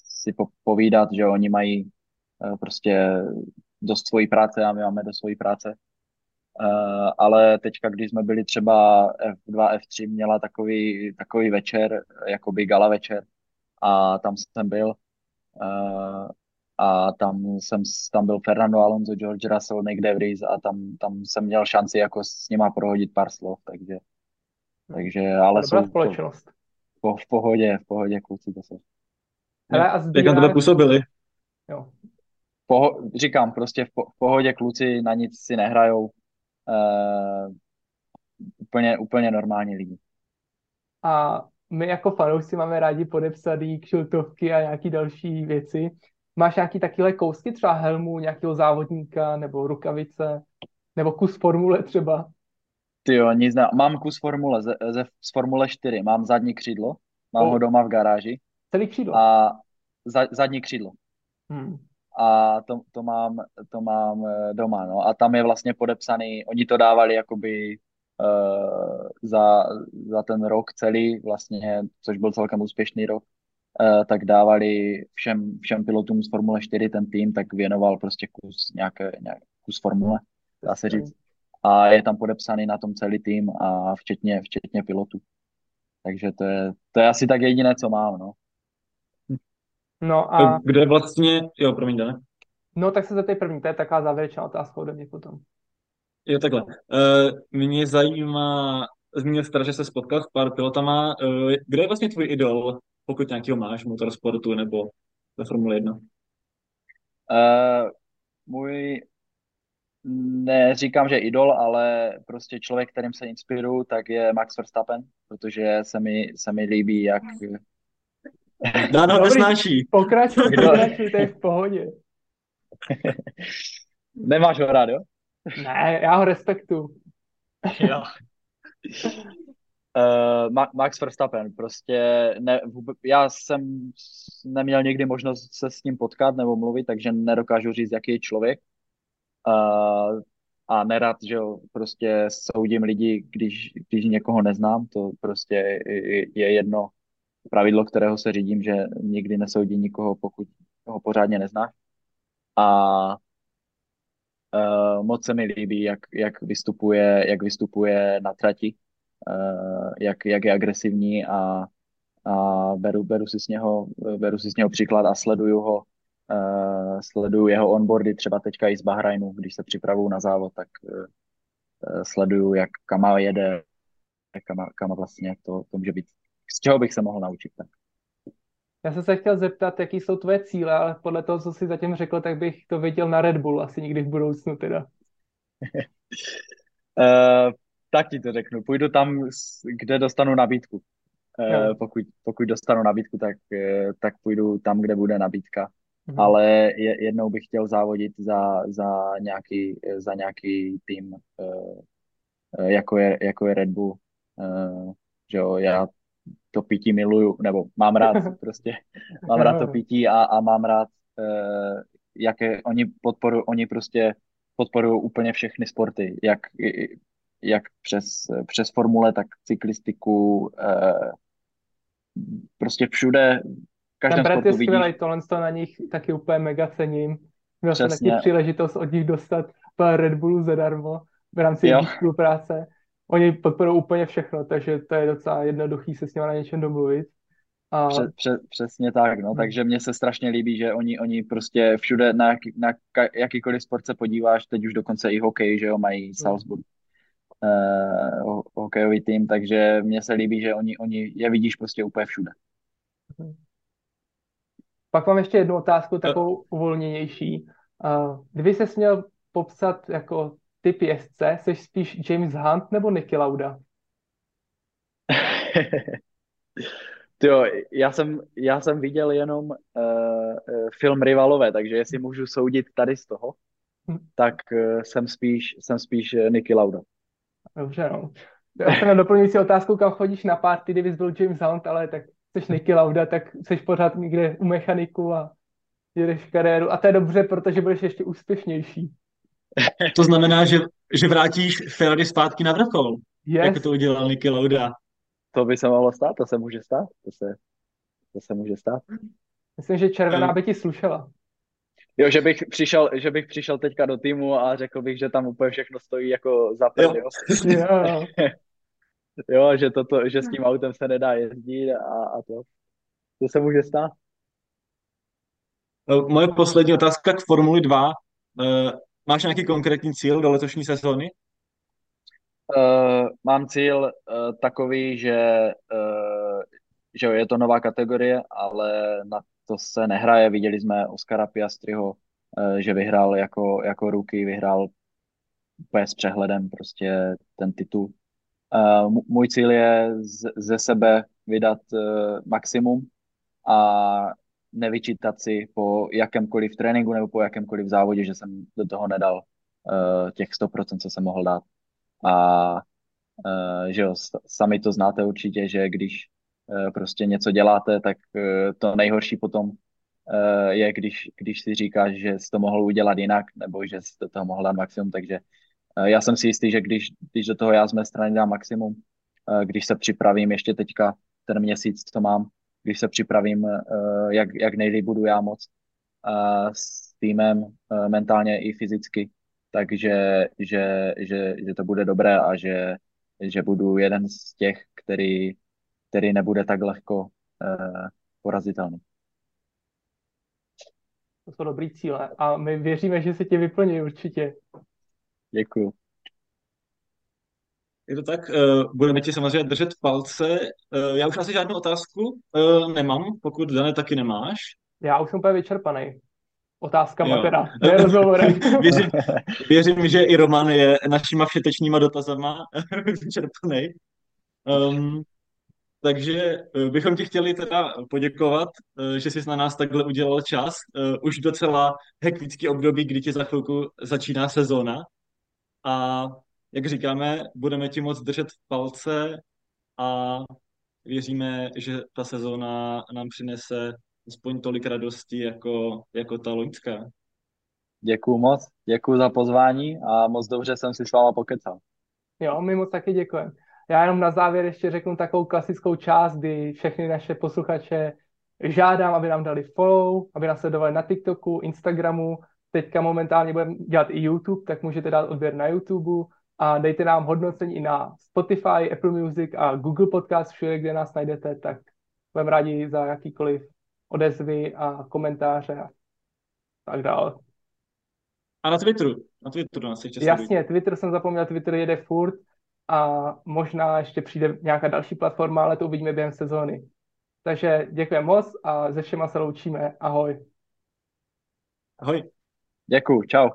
si po, povídat, že oni mají uh, prostě dost svojí práce a my máme do svojí práce. Uh, ale teďka, když jsme byli třeba F2, F3, měla takový, takový večer, jakoby gala večer a tam jsem byl uh, a tam jsem, tam byl Fernando Alonso, George Russell, Nick DeVries a tam, tam jsem měl šanci jako s nima prohodit pár slov, takže, takže ale Dobrá jsou společnost. To, po, v pohodě, v pohodě kluci to jsou. Hele, a Jak na tebe působili? Jo. Poho- říkám, prostě v, po, v pohodě kluci na nic si nehrajou. Uh, úplně, úplně normální lidi. A my jako fanoušci máme rádi podepsaný kšiltovky a nějaký další věci. Máš nějaký takové kousky, třeba helmu nějakého závodníka, nebo rukavice, nebo kus formule třeba? Ty jo, nic ne. Mám kus formule ze, ze, z Formule 4, mám zadní křídlo, mám oh. ho doma v garáži. Celý křídlo? A za, zadní křídlo. Hmm. A to, to, mám, to mám eh, doma, no. A tam je vlastně podepsaný, oni to dávali jakoby uh, za, za ten rok celý, vlastně, což byl celkem úspěšný rok, uh, tak dávali všem, všem pilotům z Formule 4 ten tým, tak věnoval prostě kus, nějaké, nějak, kus formule, dá se říct. A je tam podepsaný na tom celý tým a včetně, včetně pilotů. Takže to je, to je asi tak jediné, co mám, no. No a... Kde vlastně, jo, promiň, ne? No tak se zeptej první, to je taková závěrečná otázka ode mě potom. Jo, takhle. Uh, mě zajímá, zmínil jsi že se spotkal s pár pilotama. Uh, kdo je vlastně tvůj idol, pokud nějakýho máš v motorsportu nebo ve Formule 1? Uh, eh, můj, neříkám, že idol, ale prostě člověk, kterým se inspiruju, tak je Max Verstappen, protože se mi, se mi líbí, jak... Dá (laughs) no, nesnáší. Pokračuj, pokračuj, to je v pohodě. (laughs) Nemáš ho rád, jo? Ne, já ho respektu. jo. (laughs) Uh, Max Verstappen, prostě ne, já jsem neměl nikdy možnost se s ním potkat nebo mluvit, takže nedokážu říct, jaký je člověk. Uh, a nerad, že jo, prostě soudím lidi, když, když někoho neznám, to prostě je, je jedno pravidlo, kterého se řídím, že nikdy nesoudí nikoho, pokud ho pořádně neznáš. A Uh, moc se mi líbí, jak, jak, vystupuje, jak vystupuje na trati, uh, jak, jak je agresivní a, a beru, beru, si z něho, beru si z něho příklad a sleduju ho, uh, sleduju jeho onboardy, třeba teďka i z Bahrajnu, když se připravuju na závod, tak uh, sleduju, jak Kama jede, kam, kam vlastně to, to může být, z čeho bych se mohl naučit. Tak. Já jsem se chtěl zeptat, jaký jsou tvoje cíle, ale podle toho, co jsi zatím řekl, tak bych to viděl na Red Bull asi někdy v budoucnu teda. (laughs) uh, tak ti to řeknu. Půjdu tam, kde dostanu nabídku. Uh, pokud, pokud dostanu nabídku, tak, uh, tak půjdu tam, kde bude nabídka. Mm-hmm. Ale je, jednou bych chtěl závodit za, za, nějaký, za nějaký tým, uh, jako, je, jako je Red Bull. Uh, že jo, já to pití miluju, nebo mám rád (laughs) prostě, mám rád to pití a, a mám rád, uh, jaké oni podporují, oni prostě podporují úplně všechny sporty, jak, jak přes, přes formule, tak cyklistiku, uh, prostě všude, v každém Ten sportu je skvělý, tohle to na nich taky úplně mega cením. Měl jsem taky příležitost od nich dostat Red Bullu zadarmo v rámci jejich spolupráce oni podporují úplně všechno, takže to je docela jednoduchý se s nimi na něčem domluvit. A... Přes, přes, přesně tak, no, hmm. takže mně se strašně líbí, že oni, oni prostě všude na, jaký, na jakýkoliv sport se podíváš, teď už dokonce i hokej, že jo, mají hmm. Salzburg uh, hokejový tým, takže mně se líbí, že oni, oni je vidíš prostě úplně všude. Hmm. Pak mám ještě jednu otázku, takovou uvolněnější. Uh, kdyby se směl popsat jako typ jezdce, jsi spíš James Hunt nebo Nicky Lauda? (laughs) jo, já jsem, já jsem viděl jenom uh, film Rivalové, takže jestli můžu soudit tady z toho, hm. tak uh, jsem spíš, jsem spíš Nicky Lauda. Dobře, no. Já jsem na doplňující otázku, kam chodíš na party, kdybys byl James Hunt, ale tak jsi Nicky Lauda, tak jsi pořád někde u mechaniku a jedeš kariéru. A to je dobře, protože budeš ještě úspěšnější. To znamená, že že vrátíš Ferrari zpátky na vrchol, yes. jako to udělal Niki Lauda. To by se mohlo stát, to se může stát, to se, to se může stát. Myslím, že červená by ti slušela. Jo, že bych přišel, že bych přišel teďka do týmu a řekl bych, že tam úplně všechno stojí jako za jo. jo. jo. (laughs) jo, že, toto, že s tím autem se nedá jezdit a, a to. To se může stát. No, moje poslední otázka k Formuli 2. Máš nějaký konkrétní cíl do letošní sezóny? Uh, mám cíl uh, takový, že, uh, že je to nová kategorie, ale na to se nehraje. Viděli jsme Oscara Piastriho, uh, že vyhrál jako, jako ruky, vyhrál úplně s přehledem prostě ten titul. Uh, můj cíl je z, ze sebe vydat uh, maximum a nevyčítat si po jakémkoliv tréninku nebo po jakémkoliv závodě, že jsem do toho nedal uh, těch 100%, co jsem mohl dát. A uh, že jo, sami to znáte určitě, že když uh, prostě něco děláte, tak uh, to nejhorší potom uh, je, když, když si říkáš, že jsi to mohl udělat jinak, nebo že jsi do toho mohl dát maximum, takže uh, já jsem si jistý, že když, když do toho já z mé strany dám maximum, uh, když se připravím ještě teďka ten měsíc, co mám, když se připravím, uh, jak, jak nejlíp budu já moc s týmem uh, mentálně i fyzicky, takže že, že, že to bude dobré a že, že budu jeden z těch, který, který nebude tak lehko uh, porazitelný. To jsou dobrý cíle a my věříme, že se tě vyplní určitě. Děkuju. Je to tak, uh, budeme ti samozřejmě držet palce. Uh, já už asi žádnou otázku uh, nemám, pokud Dane taky nemáš. Já už jsem úplně vyčerpaný. Otázkama jo. teda, ne rozhovorem. (laughs) věřím, věřím, že i Roman je našima všetečníma dotazama (laughs) vyčerpaný. Um, takže bychom ti chtěli teda poděkovat, že jsi na nás takhle udělal čas. Už docela hektický období, kdy ti za chvilku začíná sezóna. A jak říkáme, budeme ti moc držet v palce a věříme, že ta sezóna nám přinese aspoň tolik radosti jako, jako ta loňská. Děkuju moc, děkuju za pozvání a moc dobře jsem si s váma pokecal. Jo, my moc taky děkujeme. Já jenom na závěr ještě řeknu takovou klasickou část, kdy všechny naše posluchače žádám, aby nám dali follow, aby nás sledovali na TikToku, Instagramu, teďka momentálně budeme dělat i YouTube, tak můžete dát odběr na YouTube a dejte nám hodnocení i na Spotify, Apple Music a Google Podcast, všude, kde nás najdete, tak budeme rádi za jakýkoliv odezvy a komentáře a tak dále. A na Twitteru, na Twitteru nás ještě Jasně, Twitter jsem zapomněl, Twitter jede furt a možná ještě přijde nějaká další platforma, ale to uvidíme během sezóny. Takže děkujeme moc a se všema se loučíme. Ahoj. Ahoj. Děkuju, čau.